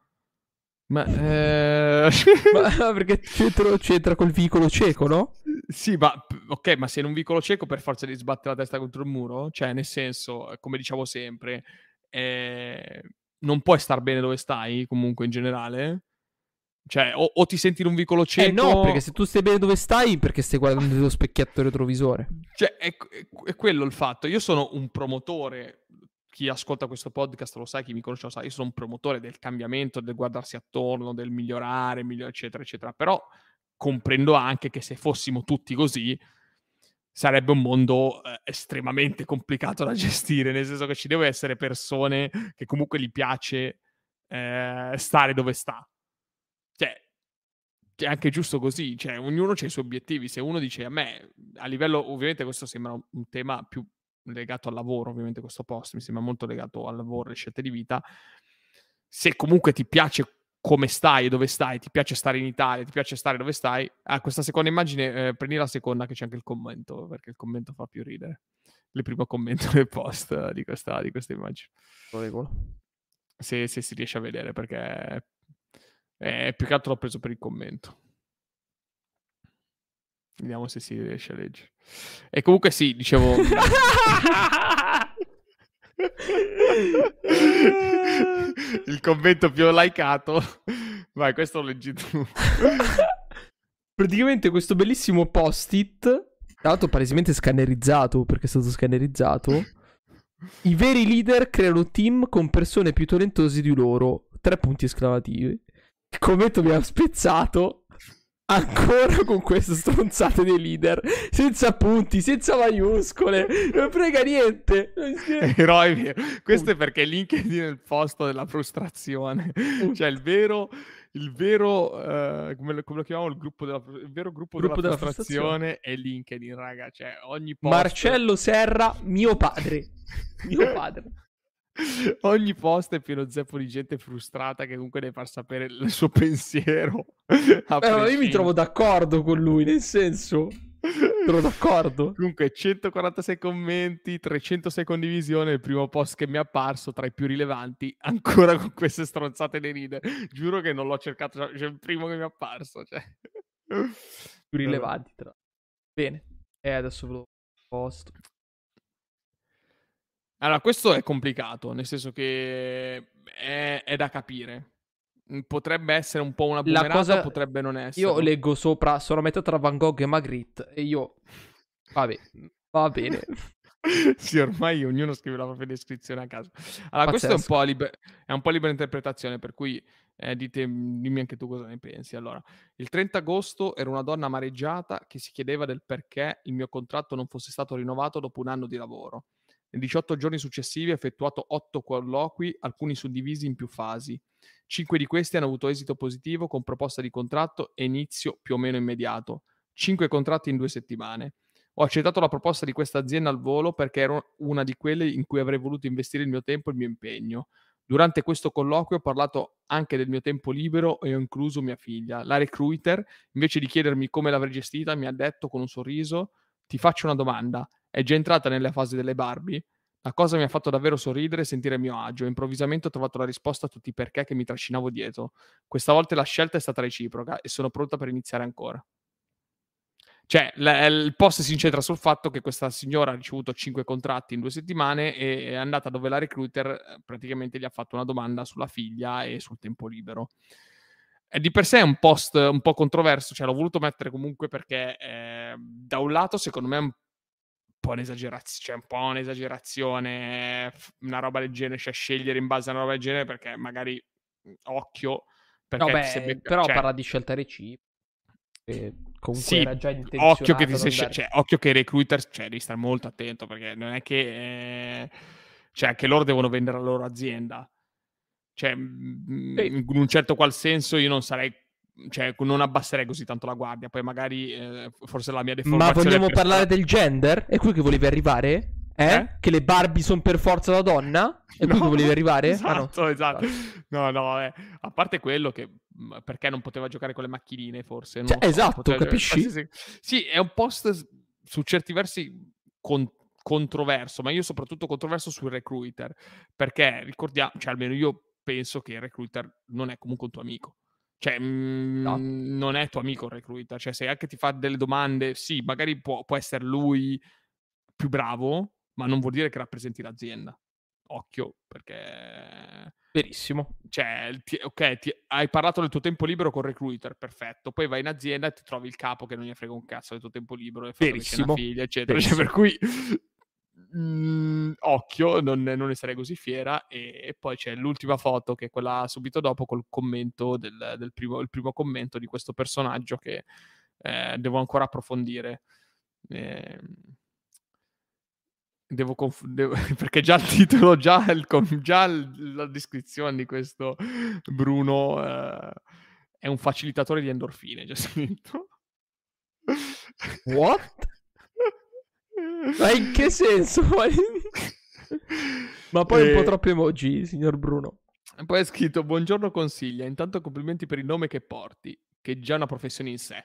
Ma, eh... Ma perché c'entra, c'entra col vicolo cieco, no? Sì, ma ok, ma sei in un vicolo cieco per forza di sbattere la testa contro il muro? Cioè, nel senso, come diciamo sempre, eh, non puoi star bene dove stai, comunque in generale. Cioè, o, o ti senti in un vicolo Eh cieco. no, perché se tu stai bene dove stai, perché stai guardando nello specchietto retrovisore. Cioè, è, è- è quello il fatto. Io sono un promotore, chi ascolta questo podcast lo sa, chi mi conosce lo sa, io sono un promotore del cambiamento, del guardarsi attorno, del migliorare, miglior- eccetera, eccetera. Però comprendo anche che se fossimo tutti così, sarebbe un mondo eh, estremamente complicato da gestire, nel senso che ci devono essere persone che comunque gli piace eh, stare dove sta. Cioè, è anche giusto così, cioè, ognuno ha i suoi obiettivi. Se uno dice a me, a livello, ovviamente questo sembra un, tema più legato al lavoro, ovviamente questo post mi sembra molto legato al lavoro, alle scelte di vita. Se comunque ti piace come stai e dove stai, ti piace stare in Italia, ti piace stare dove stai, ah, questa seconda immagine, eh, prendi la seconda che c'è anche il commento, perché il commento fa più ridere. Il primo commento del post di questa, di questa immagine. Se, se si riesce a vedere, perché è più che altro l'ho preso per il commento. Vediamo se si riesce a leggere. E comunque sì, dicevo... il commento più likeato. Vai, questo lo leggi tu. Praticamente questo bellissimo post-it, tra l'altro palesemente scannerizzato, perché è stato scannerizzato. I veri leader creano team con persone più talentose di loro. Tre punti esclamativi. Il commento mi ha spezzato ancora con queste stronzate dei leader, senza punti, senza maiuscole, non frega niente. Eroi, questo è perché LinkedIn è il posto della frustrazione, cioè il vero, il vero, uh, come, lo, come, lo, chiamiamo, il, gruppo della, il vero gruppo, gruppo della, della frustrazione, frustrazione, è LinkedIn, raga, cioè ogni post... Marcello Serra, mio padre, mio padre. Ogni post è pieno zeppo di gente frustrata che comunque deve far sapere il suo pensiero. Però io mi trovo d'accordo con lui, nel senso... Sono d'accordo. Comunque, 146 commenti, 306 condivisioni. Il primo post che mi è apparso tra i più rilevanti, ancora con queste stronzate le ride. Giuro che non l'ho cercato, cioè, cioè il primo che mi è apparso. Cioè. Più rilevanti, tra Bene, e adesso ve lo posto. Allora, questo è complicato, nel senso che è, è da capire. Mm, potrebbe essere un po' una boomerata, cosa... potrebbe non essere. Io leggo sopra, sono a metà tra Van Gogh e Magritte e io... Vabbè, va bene. sì, ormai ognuno scrive la propria descrizione a caso. Allora, Pazzesco. questo è un, po liber- è un po' libera interpretazione, per cui eh, dite, dimmi anche tu cosa ne pensi. Allora, il 30 agosto ero una donna amareggiata che si chiedeva del perché il mio contratto non fosse stato rinnovato dopo un anno di lavoro. Nei 18 giorni successivi ho effettuato 8 colloqui, alcuni suddivisi in più fasi. Cinque di questi hanno avuto esito positivo con proposta di contratto e inizio più o meno immediato. Cinque contratti in due settimane. Ho accettato la proposta di questa azienda al volo perché era una di quelle in cui avrei voluto investire il mio tempo e il mio impegno. Durante questo colloquio ho parlato anche del mio tempo libero e ho incluso mia figlia. La recruiter, invece di chiedermi come l'avrei gestita, mi ha detto con un sorriso: Ti faccio una domanda è già entrata nella fase delle Barbie. La cosa mi ha fatto davvero sorridere e sentire a mio agio. Improvvisamente ho trovato la risposta a tutti i perché che mi trascinavo dietro. Questa volta la scelta è stata reciproca e sono pronta per iniziare ancora. Cioè, l- il post si incentra sul fatto che questa signora ha ricevuto 5 contratti in due settimane e è andata dove la recruiter eh, praticamente gli ha fatto una domanda sulla figlia e sul tempo libero. E di per sé è un post un po' controverso, cioè l'ho voluto mettere comunque perché eh, da un lato secondo me è un po' un'esagerazione, cioè un po' un'esagerazione, una roba del genere, cioè scegliere in base a una roba del genere perché magari mhmm, occhio perché no, beh, becca, però cioè... parla di scelta reciproca. Comunque sì, era già occhio che, ti sei, cioè, occhio che i recruiter, cioè devi stare molto attento perché non è che, eh, cioè anche loro devono vendere la loro azienda. Cioè, mhmm, in un certo qual senso io non sarei cioè, non abbasserei così tanto la guardia. Poi magari eh, forse la mia deformazione. Ma vogliamo parlare del gender? È qui che volevi arrivare? Eh? eh? Che le Barbie sono per forza la donna? È no, qui che volevi arrivare? Esatto, ah, no. esatto. No, no, eh. a parte quello che perché non poteva giocare con le macchinine, forse. Cioè, so, esatto, capisci? Sì, sì, è un post su certi versi con, controverso, ma io soprattutto controverso sul recruiter, perché ricordiamo, cioè almeno io penso che il recruiter non è comunque un tuo amico. Cioè, mh, no. Mhmm, non è tuo amico il recruiter. Cioè, se anche ti fa delle domande, sì, magari può, può essere lui più bravo, ma non vuol dire che rappresenti l'azienda. Occhio, perché... Verissimo. Cioè, ti, ok, ti, hai parlato del tuo tempo libero con il recruiter, perfetto. Poi vai in azienda e ti trovi il capo che non gli frega un cazzo del tuo tempo libero e Verissimo. figlia, eccetera. Cioè, per cui mm, occhio, non, non, ne sarei così fiera. E, e, poi c'è l'ultima foto, che è quella subito dopo, col commento del, del primo, primo commento di questo personaggio che eh, devo ancora approfondire. Eh, devo conf- devo... perché già il titolo, già, il, già la descrizione di questo Bruno eh, è un facilitatore di endorfine, già scritto. What? Ma in che senso? Ma poi e... un po' troppo emoji, signor Bruno. Poi è scritto: Buongiorno consiglia. Intanto complimenti per il nome che porti, che è già una professione in sé.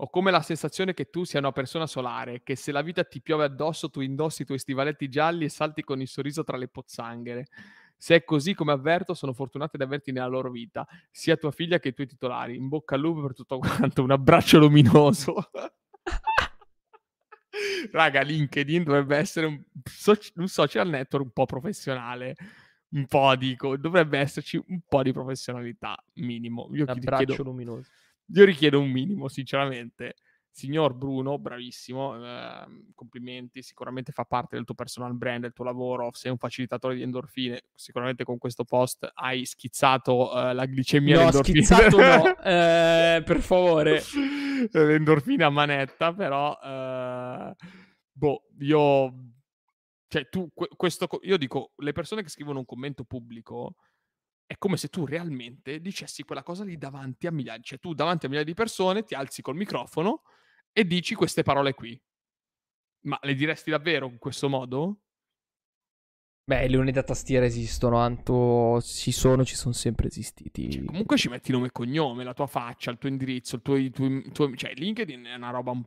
Ho come la sensazione che tu sia una persona solare, che se la vita ti piove addosso tu indossi i tuoi stivaletti gialli e salti con il sorriso tra le pozzanghere. Se è così come avverto, sono fortunato ad averti nella loro vita, sia tua figlia che i tuoi titolari. In bocca al lupo per tutto quanto, un abbraccio luminoso. Raga, LinkedIn dovrebbe essere un, un, social network un po' professionale. Un po' dico, dovrebbe esserci un po' di professionalità minimo. Io abbraccio chiedo, luminoso. Io richiedo un minimo, sinceramente. Signor Bruno, bravissimo, eh, complimenti, sicuramente fa parte del tuo personal brand, del tuo lavoro, sei un facilitatore di endorfine, sicuramente con questo post hai schizzato eh, la glicemia no, endorfine. schizzato no, eh, per favore. L'endorfina a manetta, però, eh, boh, io, cioè tu, questo, io dico, le persone che scrivono un commento pubblico, è come se tu realmente dicessi quella cosa lì davanti a migliaia, cioè tu davanti a migliaia di persone ti alzi col microfono e dici queste parole qui. Ma le diresti davvero in questo modo? Beh, le unità tastiera esistono, Anto, ci sono, ci sono sempre esistiti. Cioè, comunque ci metti nome e cognome, la tua faccia, il tuo indirizzo, il tuo, il tuo, il tuo... Cioè, LinkedIn è una roba un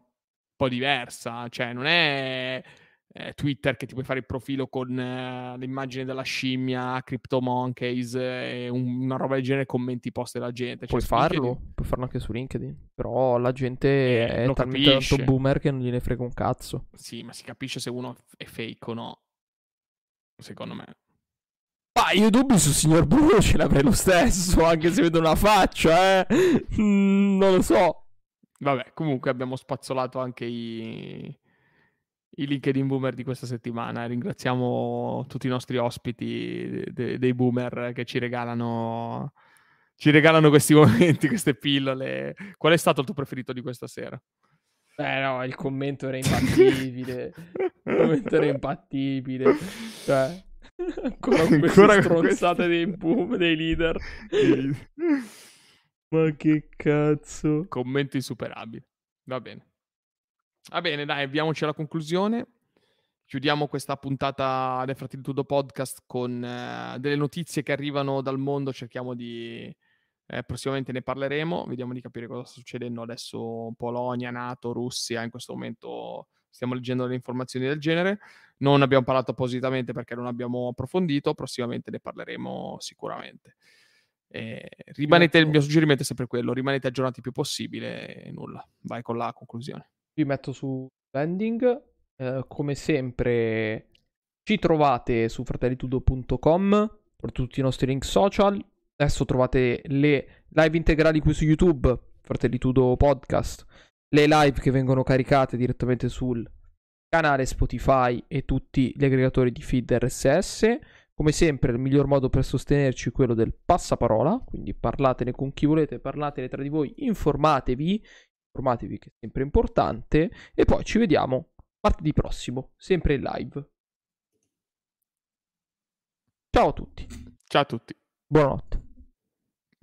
po' diversa, cioè non è eh, Twitter che ti puoi fare il profilo con eh, l'immagine della scimmia, CryptoMonkeys e un, una roba del genere commenti post della gente. Cioè, puoi farlo, LinkedIn... puoi farlo anche su LinkedIn, però la gente eh, è talmente capisce. tanto boomer che non gliene frega un cazzo. Sì, ma si capisce se uno è fake o no, secondo me. Ma io dubbi su signor Bruno ce l'avrei lo stesso, anche se vedo una faccia, eh. Mm, non lo so. Vabbè, comunque abbiamo spazzolato anche i i LinkedIn boomer di questa settimana. Ringraziamo tutti i nostri ospiti de- dei boomer che ci regalano, ci regalano questi momenti, queste pillole. Qual è stato il tuo preferito di questa sera? Eh no, il commento era impattibile. il commento era impattibile. Cioè, ancora queste ancora stronzate dei boom, dei leader. Ma che cazzo. Commento insuperabile. Va bene. Va bene, dai, avviamoci alla conclusione. Chiudiamo questa puntata del Fratelli Tudo Podcast con eh, delle notizie che arrivano dal mondo. Cerchiamo di. Eh, prossimamente ne parleremo. Vediamo di capire cosa sta succedendo adesso. Polonia, Nato, Russia. In questo momento stiamo leggendo delle informazioni del genere. Non abbiamo parlato appositamente perché non abbiamo approfondito. Prossimamente ne parleremo sicuramente. Eh, rimanete, il mio suggerimento è sempre quello: rimanete aggiornati il più possibile e nulla. Vai con la conclusione vi metto su landing. Eh, come sempre ci trovate su fratellitudo.com per tutti i nostri link social. Adesso trovate le live integrali qui su YouTube, Fratellitudo Podcast, le live che vengono caricate direttamente sul canale Spotify e tutti gli aggregatori di feed RSS. Come sempre, il miglior modo per sostenerci è quello del passaparola, quindi parlatene con chi volete, parlatene tra di voi, informatevi informatevi che è sempre importante e poi ci vediamo martedì prossimo, sempre in live. Ciao a tutti. Ciao a tutti. Buonanotte.